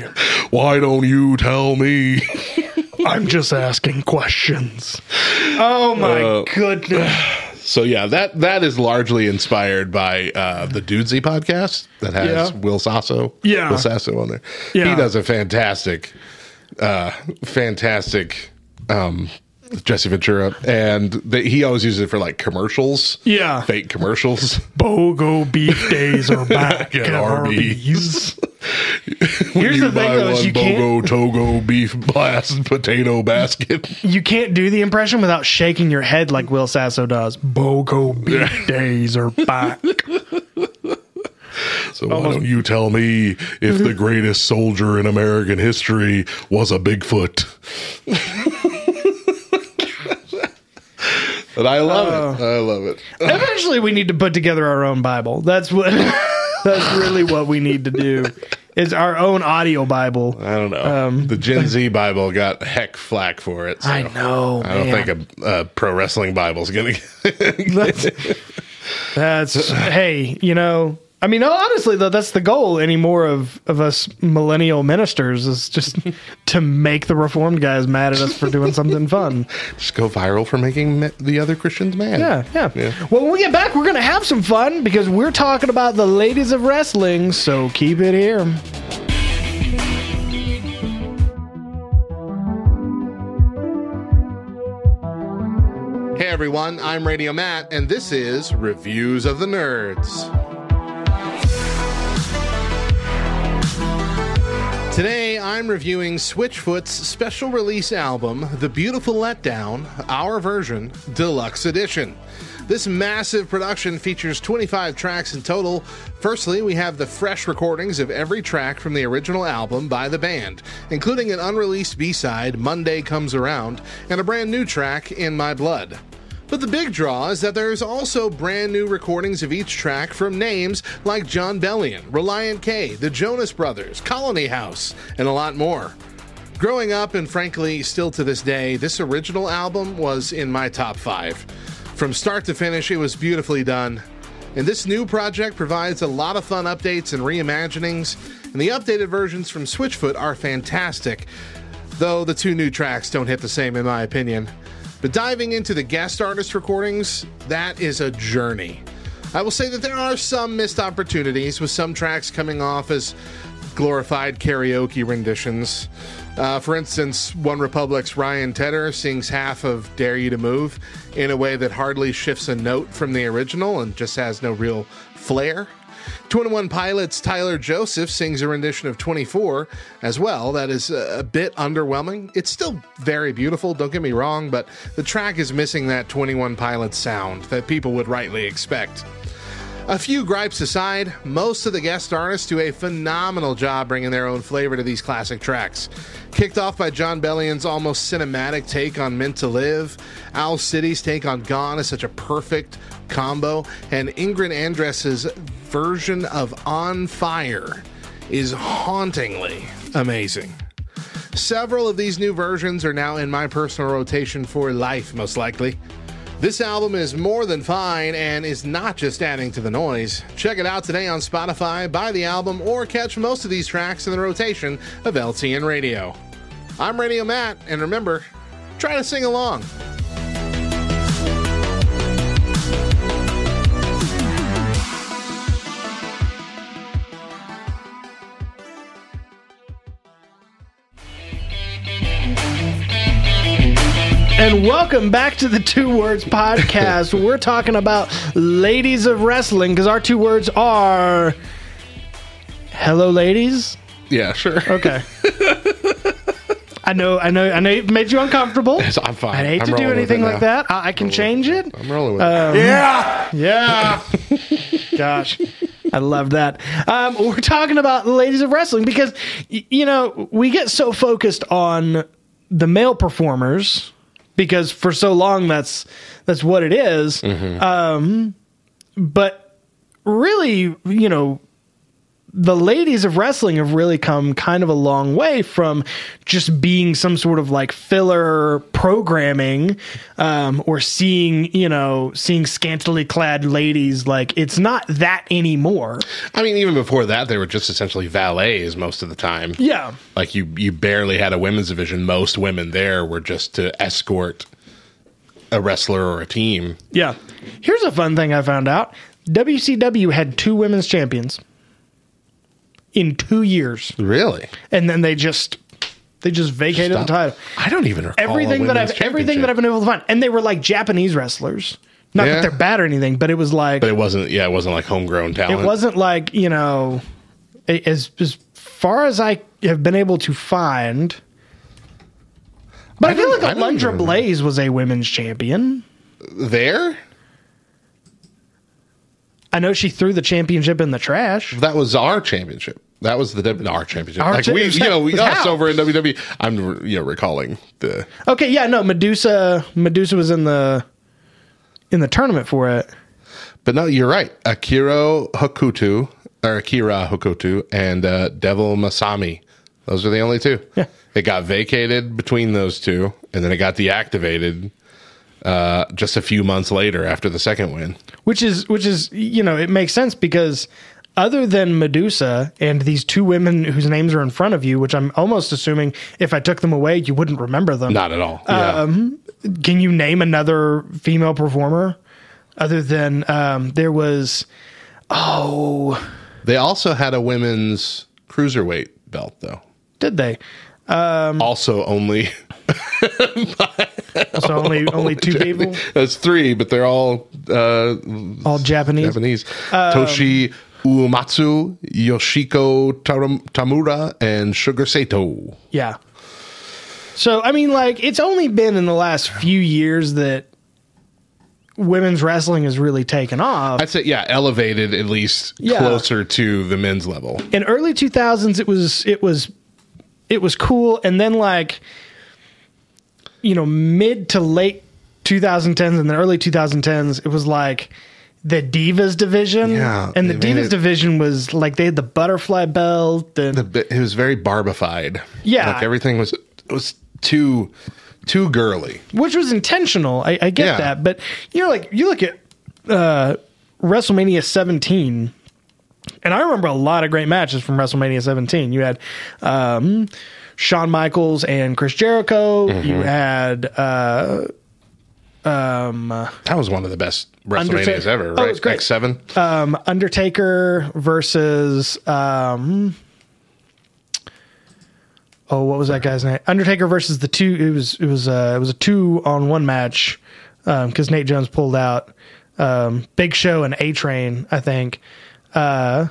Why don't you tell me? I'm just asking questions. Oh my Uh, goodness. [SIGHS] so yeah, that that is largely inspired by uh, the Dudesy podcast that has Yeah. Will Sasso. Yeah. Will Sasso on there. Yeah. He does a fantastic, uh, fantastic. Um, Jesse Ventura, and the, he always uses it for like commercials, Yeah. fake commercials. BOGO beef days are [LAUGHS] back At at Arby's. Arby's. Here's you the thing though, is one you can't BOGO Togo beef blast potato basket. you can't do the impression without shaking your head like Will Sasso does. BOGO beef days are back. [LAUGHS] So why don't you tell me if mm-hmm. the greatest soldier in American history was a Bigfoot? [LAUGHS] But I love Oh. it. I love it. [LAUGHS] Eventually, we need to put together our own Bible. That's what. [LAUGHS] that's really what we need to do. Is our own audio Bible. I don't know. Um, the Gen Z Bible got heck flack for it. so I know. I don't man. think a, a pro wrestling Bible's gonna. that's, that's hey, you know. I mean, honestly, though, that's the goal anymore of of us millennial ministers is just [LAUGHS] to make the reformed guys mad at us for doing something fun. [LAUGHS] Just go viral for making me- the other Christians mad. Yeah, yeah, Yeah. Well, when we get back, we're gonna have some fun because we're talking about the ladies of wrestling. So keep it here. Hey everyone, I'm Radio Matt, and this is Reviews of the Nerds. Today, I'm reviewing Switchfoot's special release album, The Beautiful Letdown, Our Version, Deluxe Edition. This massive production features 25 tracks in total. Firstly, we have the fresh recordings of every track from the original album by the band, including an unreleased B side, Monday Comes Around, and a brand new track, In My Blood. But the big draw is that there's also brand new recordings of each track from names like Jon Bellion, Relient K, the Jonas Brothers, Colony House, and a lot more. Growing up, and frankly, still to this day, this original album was in my top five. From start to finish, it was beautifully done. And this new project provides a lot of fun updates and reimaginings, and the updated versions from Switchfoot are fantastic, though the two new tracks don't hit the same in my opinion. But diving into the guest artist recordings, that is a journey. I will say that there are some missed opportunities, with some tracks coming off as glorified karaoke renditions. Uh, for instance, OneRepublic's Ryan Tedder sings half of Dare You to Move in a way that hardly shifts a note from the original and just has no real flair. 21 Pilots Tyler Joseph sings a rendition of 24 as well. That is a, a bit underwhelming. It's still very beautiful, don't get me wrong, but the track is missing that 21 Pilots sound that people would rightly expect. A few gripes aside, most of the guest artists do a phenomenal job bringing their own flavor to these classic tracks. Kicked off by Jon Bellion's almost cinematic take on Meant to Live, Owl City's take on Gone is such a perfect combo, and Ingrid Andress's version of On Fire is hauntingly amazing. Several of these new versions are now in my personal rotation for life, most likely. This album is more than fine and is not just adding to the noise. Check it out today on Spotify, buy the album, or catch most of these tracks in the rotation of LTN Radio. I'm Radio Matt, and remember, try to sing along. And welcome back to the Two Words Podcast. [LAUGHS] We're talking about ladies of wrestling because our two words are hello, ladies. Yeah, sure. Okay. [LAUGHS] I know, I know, I know it made you uncomfortable. I'm fine. I hate I'm to do anything like that. I, I can change it. I'm rolling with it. Yeah. Yeah. [LAUGHS] Gosh. I love that. Um, we're talking about ladies of wrestling because, y- you know, we get so focused on the male performers because for so long that's that's what it is. Um, but really, you know, the ladies of wrestling have really come kind of a long way from just being some sort of like filler programming um, or seeing you know seeing scantily clad ladies like it's not that anymore. I mean, even before that, they were just essentially valets most of the time. yeah Like you, you barely had a women's division. Most women there were just to escort a wrestler or a team. yeah here's a fun thing i found out wcw had two women's champions in two years Really? and then they just they just vacated Stop. the title I don't even recall everything that I've everything that I've been able to find, and they were like Japanese wrestlers. Not Yeah. that they're bad or anything, but it was like But it wasn't. Yeah, it wasn't like homegrown talent. it wasn't like you know, as as far as I have been able to find. But I, I feel like Alundra Blaze was a women's champion. there. I know she threw the championship in the trash. That was our championship. That was the W- our championship. Our like we, you know, we us how? over in WWE. I'm you know recalling the Okay, yeah, no, Medusa Medusa was in the in the tournament for it. But no, you're right. Akira Hokuto or Akira Hokuto and uh, Devil Masami. Those are the only two. Yeah. It got vacated between those two, and then it got deactivated uh, just a few months later after the second win. which is which is you know it makes sense because other than Medusa and these two women whose names are in front of you, which I'm almost assuming if I took them away, you wouldn't remember them. Not at all. Yeah. Can you name another female performer other than um, there was? Oh, they also had a women's cruiserweight belt, though. did they? also, only [LAUGHS] So only only two [LAUGHS] people, that's three, but they're all uh, all Japanese. Japanese. Toshie Uematsu, Yoshiko Taram- Tamura, and Sugar Sato. Yeah. So I mean, like, it's only been in the last few years that women's wrestling has really taken off. I'd say, yeah, elevated at least Yeah. closer to the men's level. in early 2000s it was it was it was cool and then like you know mid to late 2010s and the early 2010s it was like the divas division Yeah, and the they made divas it- division was like they had the butterfly belt and The It was very barbified. Yeah. like everything was it was too too girly. which was intentional i, I get Yeah. that but you know like you look at uh wrestlemania 17 and I remember a lot of great matches from WrestleMania 17. You had um, Shawn Michaels and Chris Jericho. Mm-hmm. You had uh, um, That was one of the best WrestleManias Undertaker- ever, Oh, right? it was great. X seven. um, Undertaker versus um, oh, what was that guy's name? Undertaker versus the two. It was it was uh, it was a two on one match because Nate Jones pulled out. Um, Big Show and A Train, I think. Uh,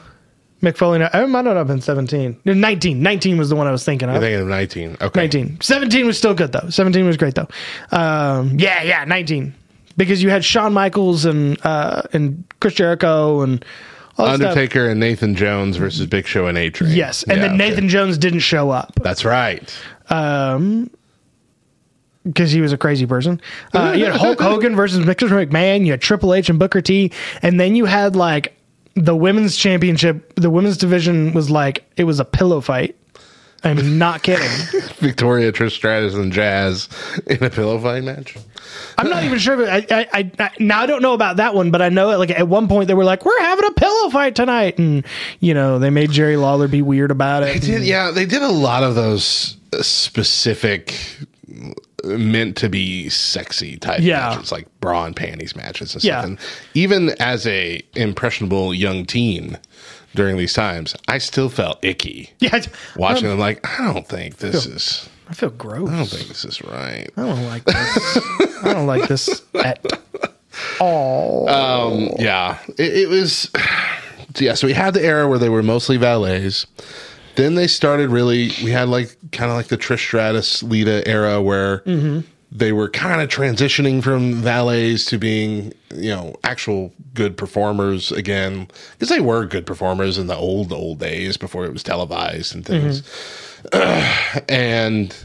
Mick Foley. no, I might not have been seventeen. No, Nineteen. Nineteen was the one I was thinking of. I think of nineteen. Okay, 19. 17 was still good though. 17 was great though. Um, yeah, yeah, 19. Because you had Shawn Michaels and uh, and Chris Jericho and that stuff. Undertaker and Nathan Jones versus Big Show and A Train. Yes, and Yeah, then okay. Nathan Jones didn't show up That's right. Um, because he was a crazy person. Uh, you had Hulk [LAUGHS] Hogan versus Mr. McMahon. You had Triple H and Booker T, and then you had like the women's championship. The women's division was like it was a pillow fight. I'm not kidding. [LAUGHS] Victoria, Trish Stratus, and Jazz in a pillow fight match. I'm not even sure. But I, I, I, I, now I don't know about that one, but I know like at one point they were like, "We're having a pillow fight tonight," and you know they made Jerry Lawler be weird about it. They did, yeah, they did a lot of those specific meant to be sexy type Yeah. matches, like bra and panties matches and Yeah. stuff. And even as a impressionable young teen during these times, I still felt icky yeah, [LAUGHS] watching um, them. Like, I don't think this is. I feel gross. I don't think this is right. I don't like this. I don't like this at all. Um, yeah, it, it was. [SIGHS] Yeah, so we had the era where they were mostly valets. Then they started really. We had like kind of like the Trish Stratus Lita era where mm-hmm. they were kind of transitioning from valets to being you know actual good performers again because they were good performers in the old old days before it was televised and mm-hmm. things. [CLEARS THROAT] and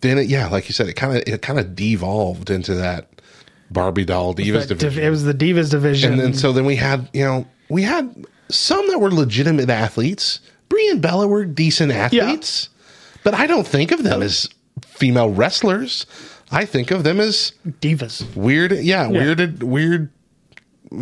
then it, yeah, like you said, it kind of it kind of devolved into that Barbie doll divas div- division. it was the Divas division. And then so then we had, you know, we had some that were legitimate athletes. Brie and Bella were decent athletes, but I don't think of them as female wrestlers. I think of them as Divas. weird, yeah, weird, weird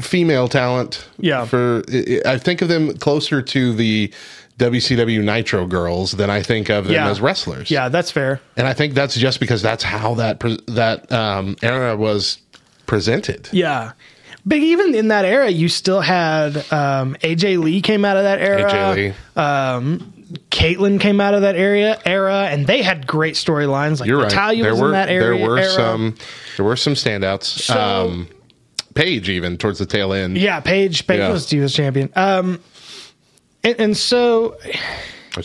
female talent. Yeah. For I I think of them closer to the WCW Nitro girls than I think of them Yeah. as wrestlers. Yeah, that's fair. and I think that's just because that's how that that um, era was presented. Yeah. But even in that era, you still had um, AJ Lee came out of that era. AJ Lee. Kaitlyn came out of that area era, and they had great storylines. Like You're right. Natalya there was were in that area. there were era. some there were some standouts. So- um, Paige even towards the tail end. Yeah, Paige. Paige Yeah. was Divas champion. Um, and, and so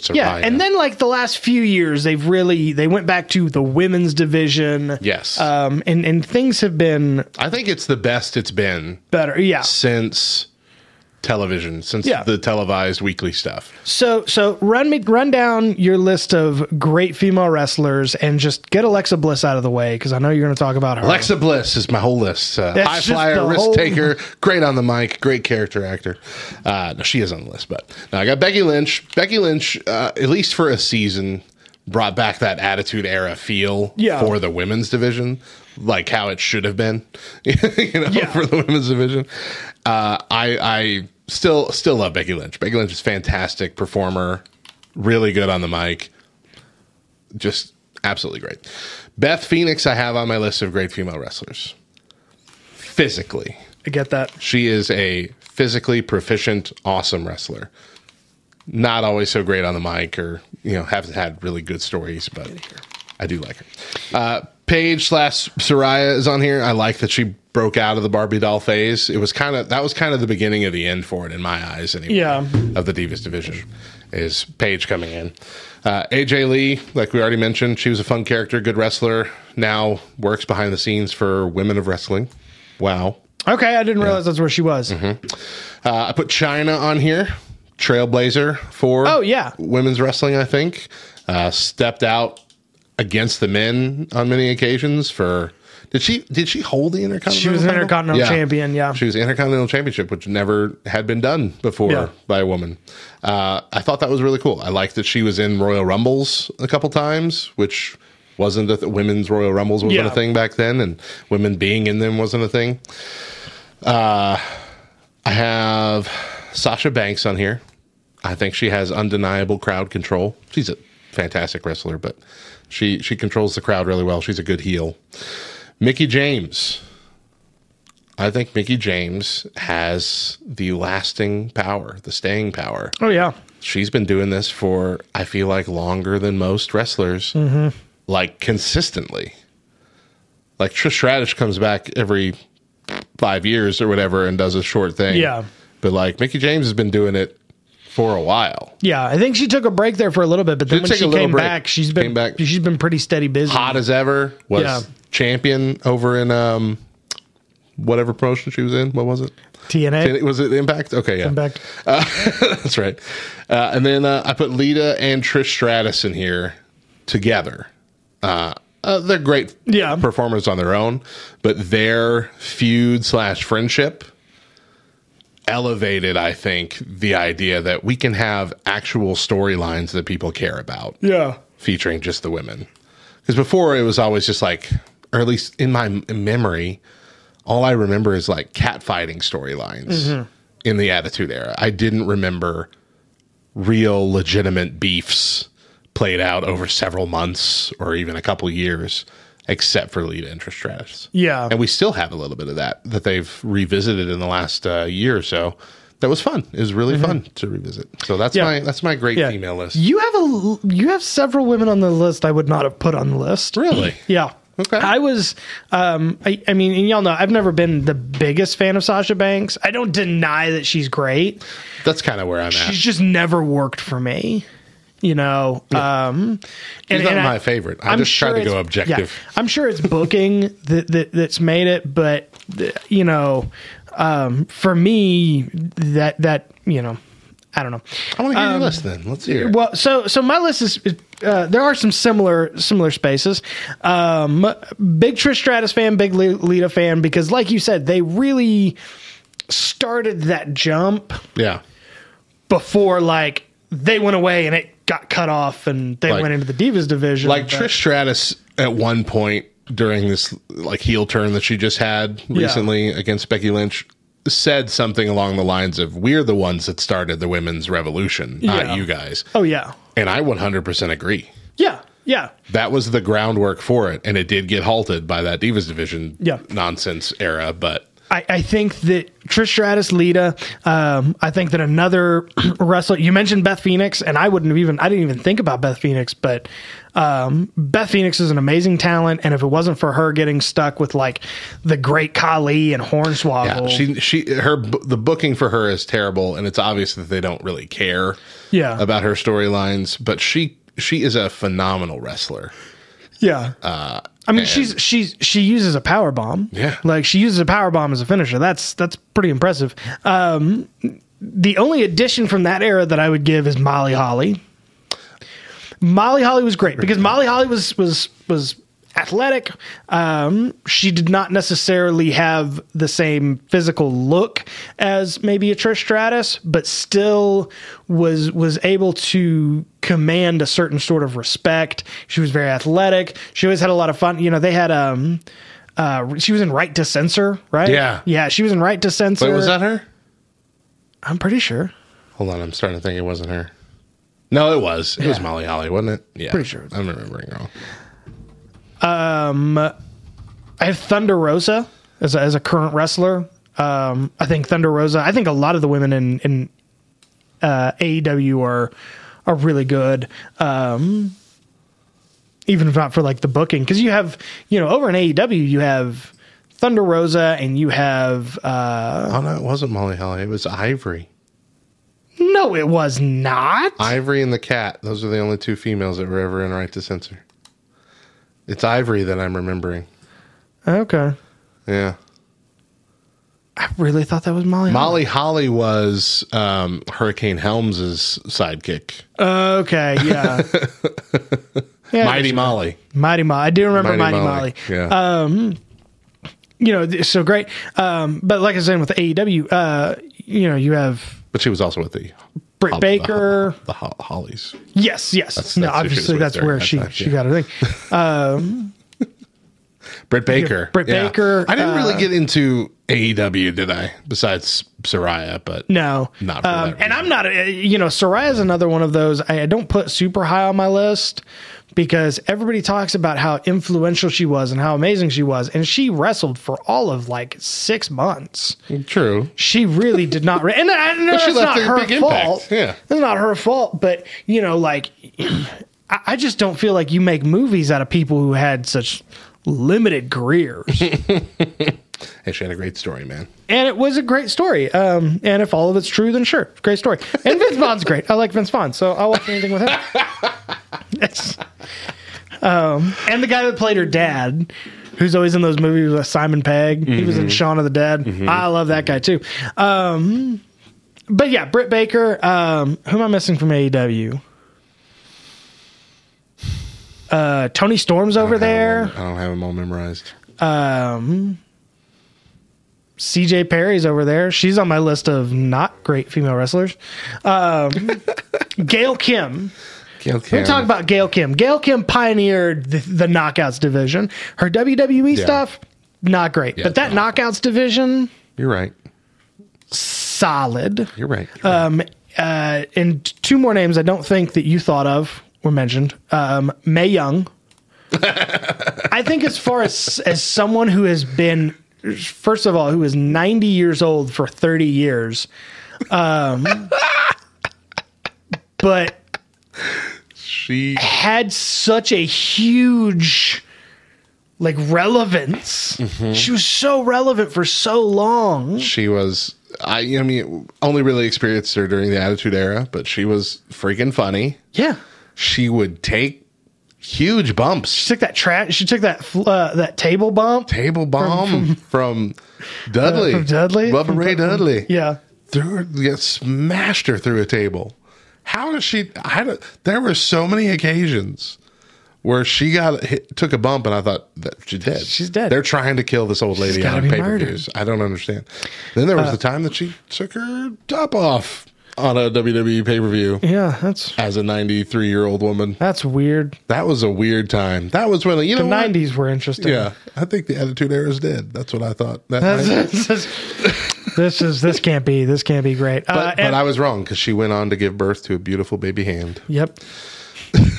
Yeah, and then like the last few years, they've really they went back to the women's division. Yes. um, and and things have been I think it's the best it's been better. Yeah. since television, since Yeah. the televised weekly stuff. So so run me run down your list of great female wrestlers and just get Alexa Bliss out of the way because I know you're going to talk about her. Alexa Bliss is my whole list. Uh, high flyer, risk whole- taker, [LAUGHS] great on the mic, great character actor. Uh, no, she is on the list, but no, I got Becky Lynch. Becky Lynch, uh, at least for a season, brought back that Attitude Era feel Yeah. for the women's division, like how it should have been, [LAUGHS] you know, Yeah. for the women's division. Uh, I, I still still love Becky Lynch. Becky Lynch is fantastic performer, really good on the mic just absolutely great. Beth Phoenix, I have on my list of great female wrestlers. Physically, I get that. she is a physically proficient, awesome wrestler. Not always so great on the mic, or you know, haven't had really good stories, but I do like her. Uh, Paige slash Saraya is on here. I like that she broke out of the Barbie doll phase. It was kind of that was kind of the beginning of the end for it in my eyes. Anyway, Yeah. of the Divas division is Paige coming in. Uh, AJ Lee, like we already mentioned, she was a fun character, good wrestler. Now works behind the scenes for Women of Wrestling. Wow. Okay, I didn't realize that's where she was. Uh, I put Chyna on here, trailblazer for Oh, yeah. women's wrestling. I think uh, stepped out against the men on many occasions. For did she did she hold the intercontinental? She was an title? Intercontinental Champion, yeah. she was intercontinental championship, which never had been done before Yeah. by a woman. Uh, I thought that was really cool. I liked that she was in Royal Rumbles a couple times, which wasn't that women's Royal Rumbles wasn't Yeah. a thing back then, and women being in them wasn't a thing. I have Sasha Banks on here. I think she has undeniable crowd control. She's a fantastic wrestler, but she she controls the crowd really well. She's a good heel. Mickie James. I think Mickie James has the lasting power, the staying power. Oh yeah. She's been doing this for I feel like longer than most wrestlers. Mm-hmm. Like consistently. Like Trish Stratus comes back every five years or whatever and does a short thing. Yeah. But like Mickie James has been doing it for a while. Yeah, I think she took a break there for a little bit, but then Did when she came break. back, she's been back. she's been pretty steady busy. Hot as ever. Was Yeah. Champion over in um whatever promotion she was in. What was it? TNA. Was it Impact? Okay, yeah. Impact. [LAUGHS] That's right. Uh, and then uh, I put Lita and Trish Stratus in here together. Uh, uh, they're great Yeah. performers on their own, but their feud slash friendship elevated, I think, the idea that we can have actual storylines that people care about Yeah. featuring just the women. Because before it was always just like, or at least in my memory, all I remember is like catfighting storylines in the Attitude Era. I didn't remember real legitimate beefs played out over several months or even a couple years, except for Lita and Trish Stratus. Yeah. And we still have a little bit of that that they've revisited in the last uh, year or so. That was fun. It was really fun to revisit. So that's Yeah. my that's my great Yeah. female list. You have a you have several women on the list I would not have put on the list. Really? Yeah. Okay. I was, um, I, I mean, and y'all know I've never been the biggest fan of Sasha Banks. I don't deny that she's great. That's kind of where I'm at. She's just never worked for me, you know. Um, She's not I- my favorite. I am just try to go objective. yeah, I'm sure it's booking that, that that's made it, but you know, um, for me, that that you know, I don't know. I want to hear your list then. Let's hear. it. Well, so so my list is uh, there are some similar similar spaces. Um, big Trish Stratus fan, big Lita fan because, like you said, they really started that jump yeah. before like they went away and it got cut off and they Like- went into the Divas division. Like But- Trish Stratus at one point during this like heel turn that she just had recently against Becky Lynch said something along the lines of we're the ones that started the women's revolution, Yeah. not you guys. Oh yeah, And I 100% agree. yeah, yeah, That was the groundwork for it and it did get halted by that Divas division Yeah. nonsense era, but I, I think that Trish Stratus, Lita. Um, I think that another [CLEARS THROAT] wrestler. You mentioned Beth Phoenix, and I wouldn't have even. I didn't even think about Beth Phoenix, but um, Beth Phoenix is an amazing talent. And if it wasn't for her getting stuck with like the Great Khali and Hornswoggle, Yeah, she she her the booking for her is terrible, and it's obvious that they don't really care. Yeah. about her storylines, but she she is a phenomenal wrestler. Yeah. I mean, she's she's she uses a power bomb. Yeah. Like she uses a power bomb as a finisher. That's that's pretty impressive. Um, the only addition from that era that I would give is Molly Holly. Molly Holly was great because Molly Holly was was was athletic. Um, she did not necessarily have the same physical look as maybe a Trish Stratus, but still was was able to command a certain sort of respect. She was very athletic. She always had a lot of fun. You know, they had um uh she was in Right to Censor, right? Yeah. Yeah, she was in Right to Censor. Wait, was that her? I'm pretty sure. Hold on, I'm starting to think it wasn't her. No, it was. It was Yeah. Molly Holly, wasn't it? Yeah, Pretty sure. I'm remembering wrong. Um, I have Thunder Rosa as a, as a current wrestler. Um, I think Thunder Rosa. I think a lot of the women in in uh, AEW are are really good. Um, even if not for like the booking, because you have you know over in AEW you have Thunder Rosa and you have uh, Oh no, it wasn't Molly Holly. It was Ivory. No, it was not. Ivory and the Kat. Those are the only two females that were ever in Right to Censor. It's Ivory that I'm remembering. okay, Yeah. I really thought that was Molly. Molly Holly was um, Hurricane Helms's sidekick. Okay, yeah. [LAUGHS] yeah Mighty Molly. Mighty Molly. I do remember Mighty, Molly. Yeah. you know, so great. Um, but like I was saying with AEW, uh, you know, you have but she was also with the Britt Baker. the, Ho- the Hollies. yes, yes. That's- no, that's was obviously that's where she she yeah. got her thing. Um, Britt Baker. Britt Baker, I didn't really uh, get into AEW, did I? Besides Saraya, but No, Not um, and. I'm not. You know, Saraya's another one of those. I, I don't put super high on my list because everybody talks about how influential she was and how amazing she was, and she wrestled for all of like six months. true. She really did not. Re- and I know [LAUGHS] that's not her impact, fault. yeah. it's not her fault. But you know, like, I, I just don't feel like you make movies out of people who had such limited careers. [LAUGHS] Hey, she had a great story, man. and it was a great story. Um, and if all of it's true, then sure, great story. And Vince Vaughn's great. I like Vince Vaughn, so I'll watch anything with him. [LAUGHS] Yes. Um, and the guy that played her dad, who's always in those movies with Simon Pegg. He was in Shaun of the Dead. I love that guy too. Um, but yeah, Britt Baker. Um, who am I missing from AEW? Uh, Toni Storm's over there. I don't have them all memorized. Um, CJ Perry's over there. She's on my list of not great female wrestlers. Um, [LAUGHS] Gail Kim. Gail We talk about Gail Kim. Gail Kim pioneered the, the knockouts division. Her WWE Yeah. stuff, not great. but that no. knockouts division, You're right. solid. You're right. Um, uh, and two more names I don't think that you thought of were mentioned. Um, Mae Young. [LAUGHS] I think as far as as someone who has been, first of all, who was ninety years old for thirty years, um, [LAUGHS] but she had such a huge like relevance. She was so relevant for so long. she was I I mean only really experienced her during the Attitude Era, but she was freaking funny. Yeah. She would take huge bumps. She took that trash. She took that uh, that table bump. Table bomb [LAUGHS] from, Dudley. from Dudley? Bubba From- Ray Dudley. Yeah. threw her, smashed her through a table. How does she? I don't, there were so many occasions where she got hit, took a bump, and I thought that she's dead. She's dead. They're trying to kill this old lady on pay per views. I don't understand. Then there was the time that she took her top off on a WWE pay per view Yeah, that's as a 93 year old woman. that's weird. That was a weird time. That was when you know The what? nineties were interesting. Yeah, I think the Attitude Era is dead. That's what I thought. That That's- night. [LAUGHS] this, is, this is this can't be this can't be great. But, uh, but I was wrong because she went on to give birth to a beautiful baby hand. yep.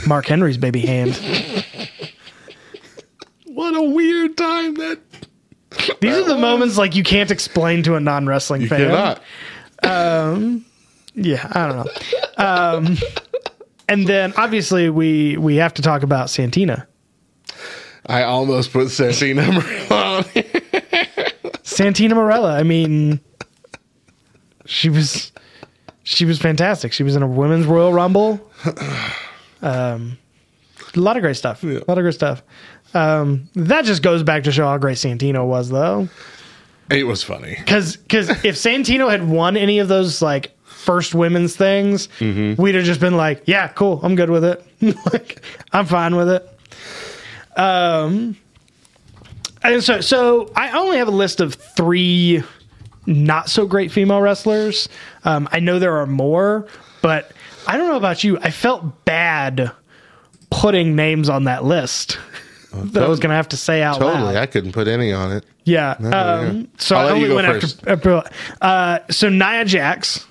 Mark Henry's baby hand. [LAUGHS] What a weird time that These are the moments like you can't explain to a non wrestling You fan. cannot. Yeah, I don't know. Um, and then obviously we we have to talk about Santina. I almost put Santina [LAUGHS] on. Santina Marella. I mean, she was she was fantastic. She was in a women's Royal Rumble. Um, a lot of great stuff. A lot of great stuff. Um, that just goes back to show how great Santino was, though. It was funny. because Because if Santino had won any of those like first women's things, we'd have just been like, "Yeah, cool, I'm good with it. [LAUGHS] like, I'm fine with it." Um, and so so I only have a list of three not so great female wrestlers. Um, I know there are more, but I don't know about you. I felt bad putting names on that list [LAUGHS] that I was going to have to say out Totally. loud. I couldn't put any on it. Yeah. yeah. Um, so I'll I only went first. after. after- Uh, so Nia Jax.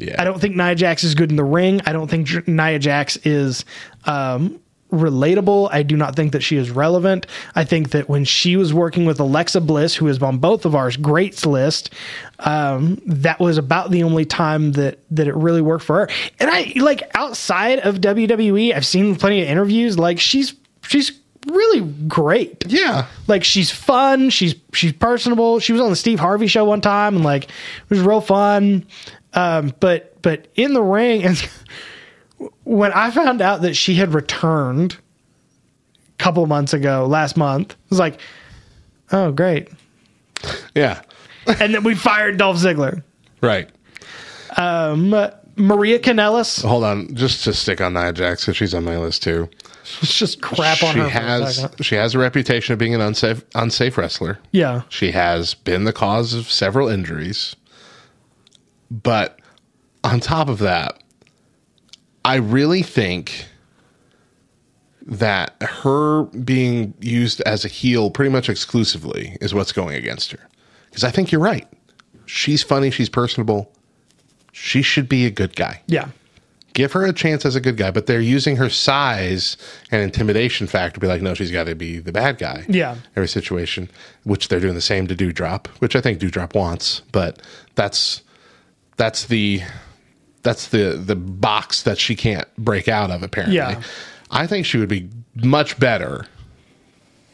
Yeah. I don't think Nia Jax is good in the ring. I don't think Nia Jax is um, relatable. I do not think that she is relevant. I think that when she was working with Alexa Bliss, who is on both of ours greats list, um, that was about the only time that that it really worked for her. And I like outside of WWE, I've seen plenty of interviews. Like she's she's really great. Yeah. Like she's fun. She's she's personable. She was on the Steve Harvey show one time, and like it was real fun. Um, but but in the ring, and [LAUGHS] when I found out that she had returned a couple months ago, last month, I was like, oh great. Yeah. [LAUGHS] And then we fired Dolph Ziggler. Right. Maria Kanellis. Hold on. Just to stick on Nia Jax, because she's on my list too. Let's just crap on she her. has she has a reputation of being an unsafe unsafe wrestler. Yeah. She has been the cause of several injuries. But on top of that, I really think that her being used as a heel pretty much exclusively is what's going against her. Because I think you're right. She's funny, she's personable. She should be a good guy Yeah. give her a chance as a good guy, but they're using her size and intimidation factor to be like, no, she's got to be the bad guy. Yeah. Every situation, which they're doing the same to Doudrop, which I think Doudrop wants, but that's that's the that's the the box that she can't break out of. Apparently, Yeah. I think she would be much better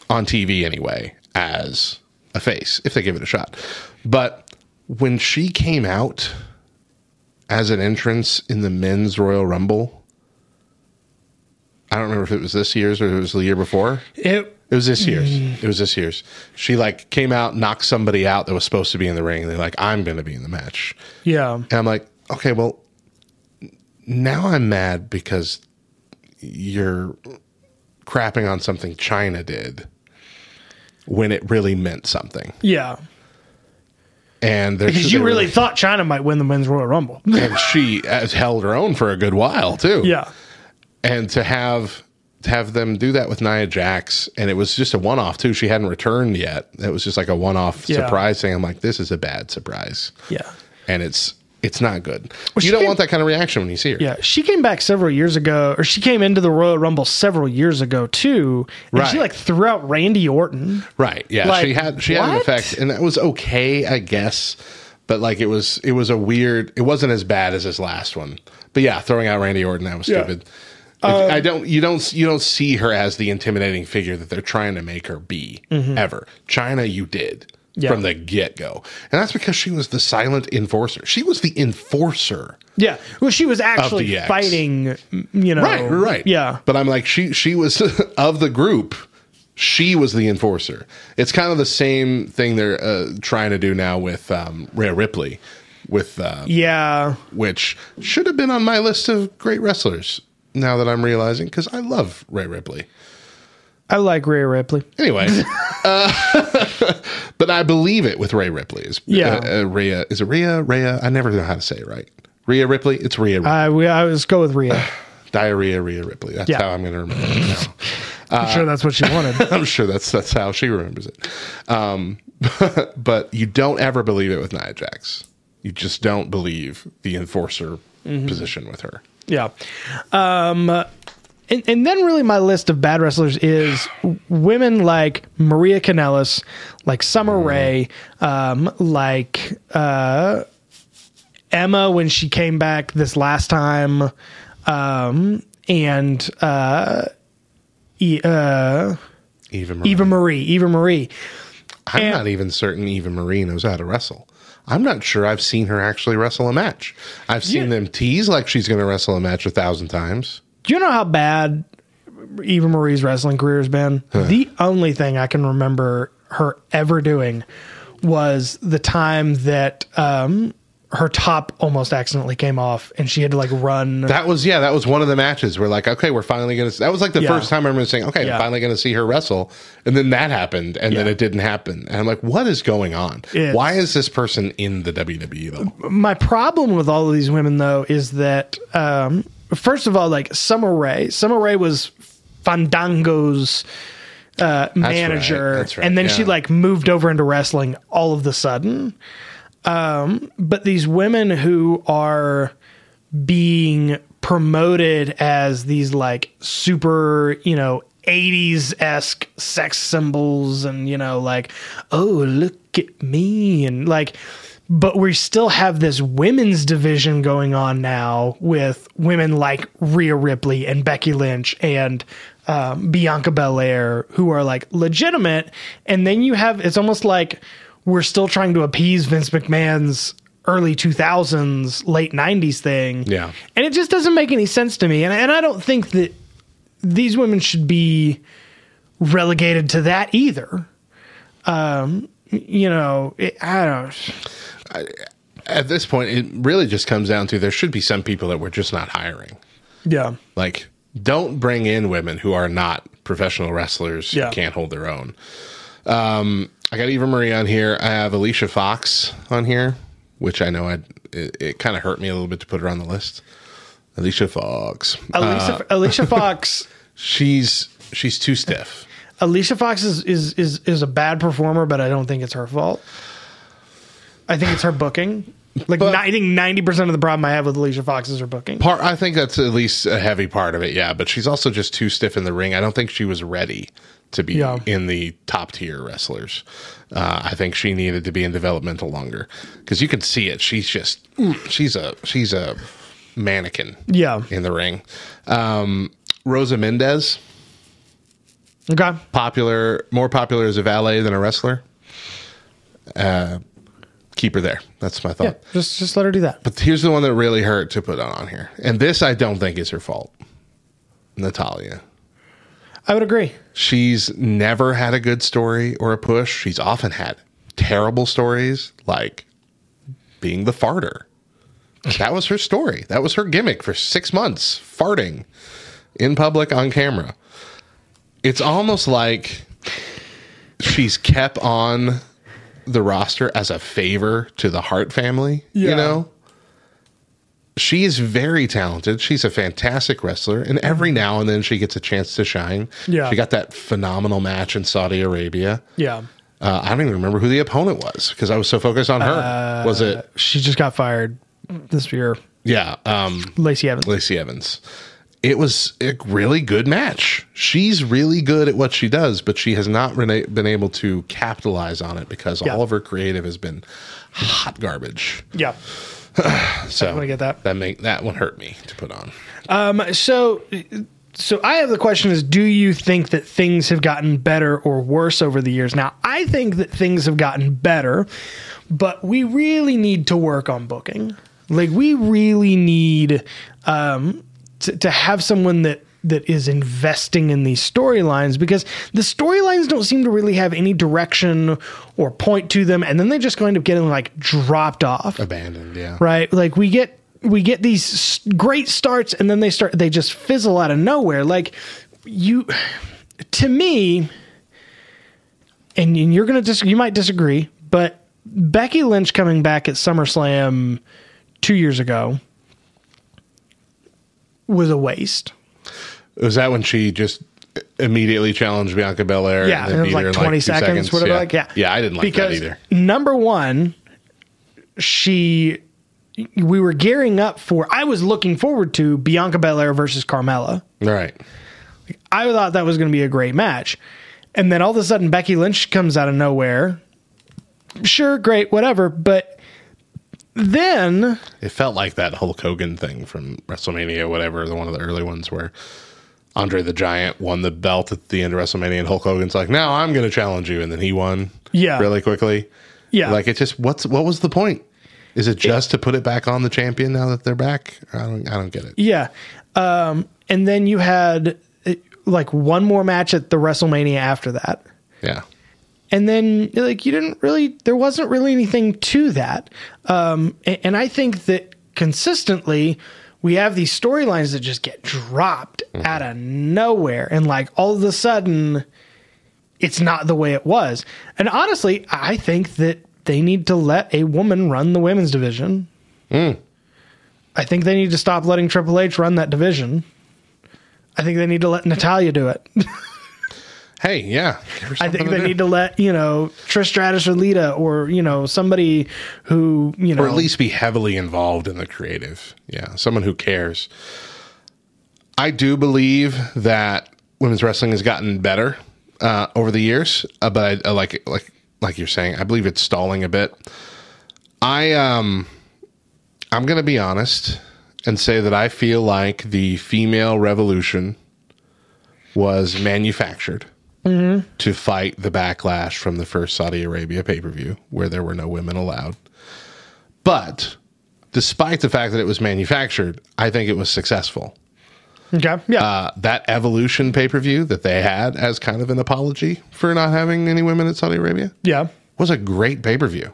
on TV anyway as a face if they give it a shot. But when she came out as an entrance in the men's Royal Rumble, I don't remember if it was this year's or it was the year before. It It was this year's. Mm. It was this year's. She like came out, knocked somebody out that was supposed to be in the ring. And they're like, I'm going to be in the match. yeah. And I'm like, okay, well, now I'm mad because you're crapping on something Chyna did when it really meant something. Yeah. And there's Because you really thought Chyna might win the men's Royal Rumble. and she has held her own for a good while too. yeah. and to have have them do that with Nia Jax, and it was just a one off too. She hadn't returned yet. It was just like a one off Yeah. surprise thing. I'm like, this is a bad surprise, Yeah. and it's it's not good. she you don't came- want that kind of reaction when you see her. Yeah, she came back several years ago, or she came into the Royal Rumble several years ago too. And she like threw out Randy Orton. Right. Yeah. Like, she had she had an effect, and that was okay, I guess. But like it was it was a weird. It wasn't as bad as his last one. But yeah, throwing out Randy Orton that was Yeah. stupid. If- I don't you don't you don't see her as the intimidating figure that they're trying to make her be ever. Chyna, you did Mm-hmm. Yeah. from the get go, and that's because she was the silent enforcer. She was the enforcer. Yeah, well, she was actually fighting. You know, Right, right. Yeah, But I'm like, she she was [LAUGHS] of the group. She was the enforcer. It's kind of the same thing they're uh, trying to do now with um, Rhea Ripley, with uh, yeah, which should have been on my list of great wrestlers. Now that I'm realizing, because I love Ray Ripley. I like Ray Ripley. Anyway, uh, [LAUGHS] but I believe it with Ray Ripley. Is Yeah. uh, uh, Rhea? Is it Rhea? Rhea? I never know how to say it right. Rhea Ripley. It's Rhea. Ripley. I we I was go with Rhea. [SIGHS] Diarrhea. Rhea Ripley. That's Yeah. how I'm going to remember it now. [LAUGHS] I'm sure that's what she wanted. [LAUGHS] I'm sure that's that's how she remembers it. Um, but you don't ever believe it with Nia Jax. You just don't believe the enforcer Mm-hmm. position with her. Yeah. Um, and, and then really my list of bad wrestlers is women like Maria Kanellis, like Summer Rae, um, like uh, Emma when she came back this last time, um, and uh, E- uh, Eva Marie. Eva Marie. Eva Marie. I'm and- not even certain Eva Marie knows how to wrestle. I'm not sure I've seen her actually wrestle a match. I've seen Yeah. them tease like she's going to wrestle a match a thousand times. Do you know how bad Eva Marie's wrestling career has been? The only thing I can remember her ever doing was the time that um, her top almost accidentally came off and she had to like run. That was yeah, that was one of the matches. We're like, okay, we're finally gonna. That was like the Yeah. first time I remember saying, okay, Yeah. I'm finally gonna see her wrestle, and then that happened, and then it didn't happen, and I'm like, what is going on? It's- Why is this person in the WWE though? My problem with all of these women though is that um, first of all, like Summer Rae, Summer Rae was Fandango's uh, manager, That's right. and then she like moved over into wrestling all of the sudden. Um, but these women who are being promoted as these like super, you know, 80s esque sex symbols and, you know, like, oh, look at me. And like, but we still have this women's division going on now with women like Rhea Ripley and Becky Lynch and um, Bianca Belair who are like legitimate. And then you have, it's almost like we're still trying to appease Vince McMahon's early 2000s, late 90s thing. Yeah. And it just doesn't make any sense to me. And, and I don't think that these women should be relegated to that either. Um, you know, it, I don't. At this point, it really just comes down to there should be some people that we're just not hiring. Yeah. Like, don't bring in women who are not professional wrestlers, who Yeah. can't hold their own. Um, I got Eva Marie on here. I have Alicia Fox on here, which I know I it, it kind of hurt me a little bit to put her on the list. Alicia Fox. Alicia, uh, Alicia Fox. [LAUGHS] She's she's too stiff. Alicia Fox is, is is is a bad performer, but I don't think it's her fault. I think it's her booking. Like But- I think ninety percent of the problem I have with Alicia Fox is her booking. Part I think that's at least a heavy part of it, yeah. But she's also just too stiff in the ring. I don't think she was ready to be Yeah. in the top tier wrestlers. Uh, I think she needed to be in developmental longer because you can see it. She's just she's a she's a mannequin Yeah. in the ring. Um, Rosa Mendes, Okay. popular, more popular as a valet than a wrestler. Uh, keep her there. That's my thought. Yeah. Just just let her do that. But here's the one that really hurt to put on here. And this I don't think is her fault. Natalya. I would agree. She's never had a good story or a push. She's often had terrible stories, like being the farter. That was her story. That was her gimmick for six months, farting in public on camera. It's almost like she's kept on the roster as a favor to the Hart family. Yeah. You know? She is very talented. She's a fantastic wrestler, and every now and then she gets a chance to shine. Yeah. She got that phenomenal match in Saudi Arabia. Yeah. Uh, I don't even remember who the opponent was because I was so focused on her. was it? She just got fired this year. Yeah, um, Lacey Evans. Lacey Evans. It was a really good match. She's really good at what she does, but she has not rena- been able to capitalize on it because Yeah. all of her creative has been hot garbage. Yeah. [SIGHS] So definitely get that. That make that one hurt me to put on. Um, So so I have the question is do you think that things have gotten better or worse over the years? Now, I think that things have gotten better, but we really need to work on booking. Like we really need um to, to have someone that that is investing in these storylines because the storylines don't seem to really have any direction or point to them and then they just kind of getting like dropped off Abandoned. Yeah. right like we get we get these great starts and then they start they just fizzle out of nowhere like you to me and, and you're gonna dis- you might disagree but becky lynch coming back at summerslam two years ago was a waste Was that when she just immediately challenged Bianca Belair? yeah and it was like 20 two seconds, whatever Yeah. like yeah Yeah, I didn't like because that either. number one she we were gearing up for. I was looking forward to Bianca Belair versus Carmella. Right. I thought that was going to be a great match. And then all of a sudden, Becky Lynch comes out of nowhere. Sure, great, whatever. But then, It felt like that Hulk Hogan thing from WrestleMania, whatever, the one of the early ones where Andre the Giant won the belt at the end of WrestleMania, and Hulk Hogan's like, "Now I'm going to challenge you," and then he won. Yeah. really quickly. yeah, Like it just what's what was the point? Is it just to put it back on the champion now that they're back? I don't I don't get it. yeah. Um, and then you had uh, like one more match at the WrestleMania after that. Yeah. and then like you didn't really there wasn't really anything to that um and, and i think that consistently we have these storylines that just get dropped mm-hmm. out of nowhere and like all of a sudden it's not the way it was. And honestly i think that they need to let a woman run the women's division. Mm. I think they need to stop letting triple h run that division. I think they need to let natalya do it [LAUGHS] Hey, yeah. I think they need to let you know Trish Stratus or Lita or you know somebody who you know or at least be heavily involved in the creative. Yeah, someone who cares. I do believe that women's wrestling has gotten better uh, over the years, uh, but I, I like like like you're saying, I believe it's stalling a bit. I um, I'm gonna be honest and say that I feel like the female revolution was manufactured to fight the backlash from the first Saudi Arabia pay per view, where there were no women allowed. But despite the fact that it was manufactured, I think it was successful. okay yeah Uh, that evolution pay per view that they had as kind of an apology for not having any women at Saudi Arabia yeah was a great pay per view.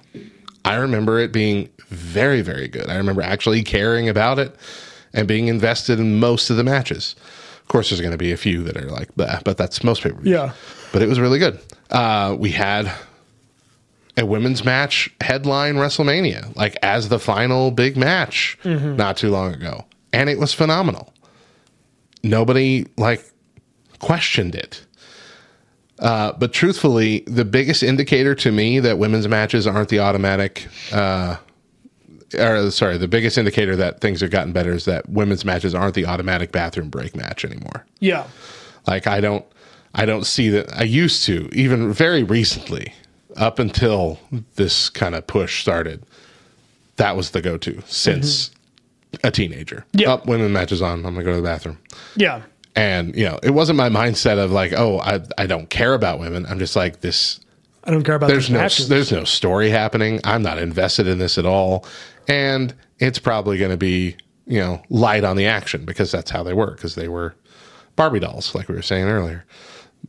I remember it being very, very good. I remember actually caring about it and being invested in most of the matches. Of course, there's going to be a few that are like that, but that's most pay per views. Yeah. But it was really good. Uh, we had a women's match headline WrestleMania, like as the final big match not too long ago. And it was phenomenal. Nobody like questioned it. Uh, but truthfully, the biggest indicator to me that women's matches aren't the automatic, uh, or sorry, the biggest indicator that things have gotten better is that women's matches aren't the automatic bathroom break match anymore. yeah Like I don't, I don't see that. I used to even very recently, up until this kind of push started. That was the go-to since mm-hmm. a teenager. Yeah. Up women matches on. I'm gonna go to the bathroom. yeah And you know, it wasn't my mindset of like, oh, I I don't care about women. I'm just like this. I don't care about There's no matches. there's no story happening. I'm not invested in this at all, and it's probably going to be you know light on the action because that's how they were because they were Barbie dolls, like we were saying earlier,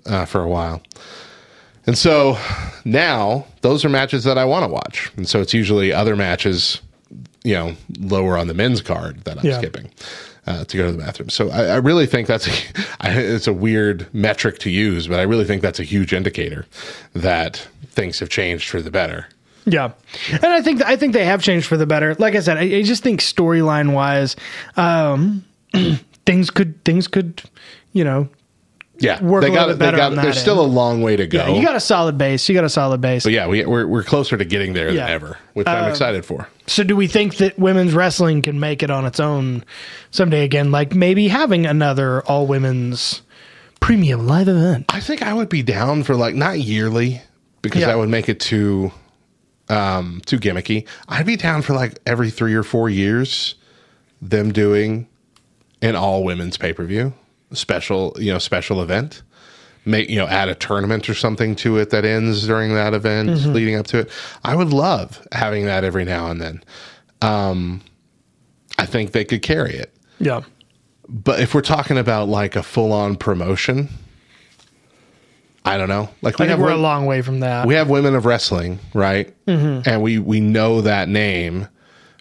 uh, for a while. And so now those are matches that I want to watch, and so it's usually other matches, you know, lower on the men's card that I'm Yeah. skipping uh, to go to the bathroom. So I, I really think that's a, [LAUGHS] I, it's a weird metric to use, but I really think that's a huge indicator that things have changed for the better. Yeah, and I think I think they have changed for the better. Like I said, I, I just think storyline wise, um, [CLEARS THROAT] things could things could, you know, Yeah, Work they a little got bit they better got. on There's that still a long way to go. yeah, you got a solid base. You got a solid base. but yeah, we, we're we're closer to getting there Yeah. than ever, which I'm excited for. So do we think that women's wrestling can make it on its own someday again? Like maybe having another all women's premium live event. I think I would be down for like not yearly because Yeah. that would make it too um too gimmicky. I'd be down for like every 3 or 4 years them doing an all women's pay-per-view, special, you know, special event. Make you know, add a tournament or something to it that ends during that event leading up to it. I would love having that every now and then. Um I think they could carry it. Yeah. But if we're talking about like a full on promotion, I don't know. Like I we think have we're a long way from that. we have women of wrestling, right? Mm-hmm. And we we know that name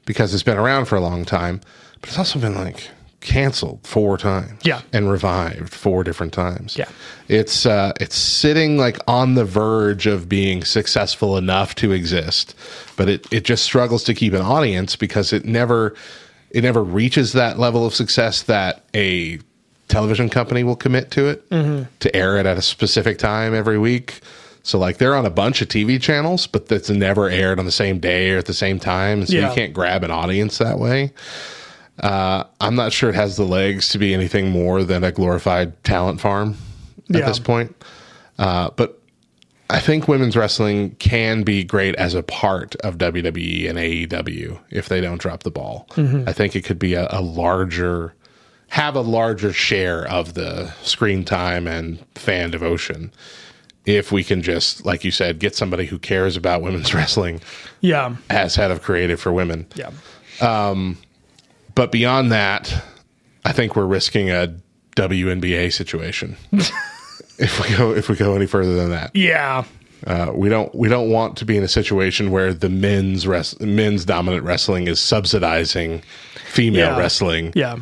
because it's been around for a long time, but it's also been like canceled four times, Yeah. and revived four different times. Yeah. it's uh, it's sitting like on the verge of being successful enough to exist, but it it just struggles to keep an audience because it never it never reaches that level of success that a television company will commit to it Mm-hmm. to air it at a specific time every week. So like they're on a bunch of TV channels, but that's never aired on the same day or at the same time, and so Yeah. you can't grab an audience that way. Uh, I'm not sure it has the legs to be anything more than a glorified talent farm at Yeah. this point. Uh, but I think women's wrestling can be great as a part of WWE and AEW if they don't drop the ball. I think it could be a, a larger, have a larger share of the screen time and fan devotion if we can just, like you said, get somebody who cares about women's [LAUGHS] wrestling Yeah. as head of creative for women. Yeah. But beyond that, I think we're risking a WNBA situation. [LAUGHS] if we go if we go any further than that. Yeah. Uh, we don't we don't want to be in a situation where the men's res- men's dominant wrestling is subsidizing female Yeah. wrestling Yeah.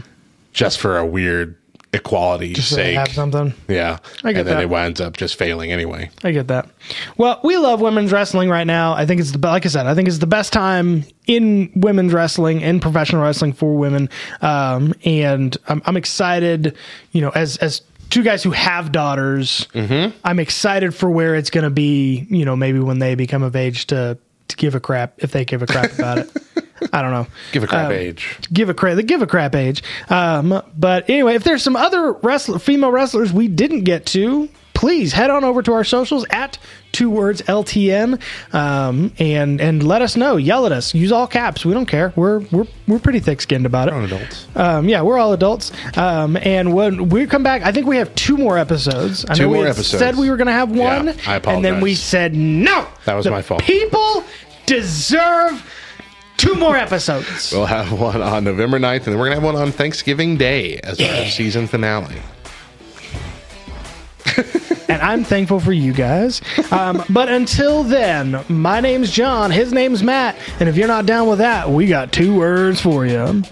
Just for a weird equality they sake. have something. yeah, I get and then that. it winds up just failing anyway. I get that. Well, we love women's wrestling right now. I think it's the like I said. I think it's the best time in women's wrestling in professional wrestling for women. Um, and I'm, I'm excited. You know, as as two guys who have daughters, Mm-hmm. I'm excited for where it's going to be. You know, maybe when they become of age to to give a crap if they give a crap about it. [LAUGHS] I don't know. Give a crap Um, age. give a crap they give a crap age um but anyway if there's some other wrestler female wrestlers we didn't get to please head on over to our socials at two words ltn um and and let us know yell at us use all caps we don't care we're we're we're pretty thick-skinned about it adults. um, yeah, we're all adults. Um, and when we come back, I think we have two more episodes. I Two more episodes. Said we were going to have one, Yeah, I apologize. and then we said no. That was The my fault. People deserve two more episodes. We'll have one on November 9th, and then we're gonna have one on Thanksgiving Day as our season finale. [LAUGHS] and I'm thankful for you guys. Um, but until then, my name's John, his name's Matt, and if you're not down with that, we got two words for you.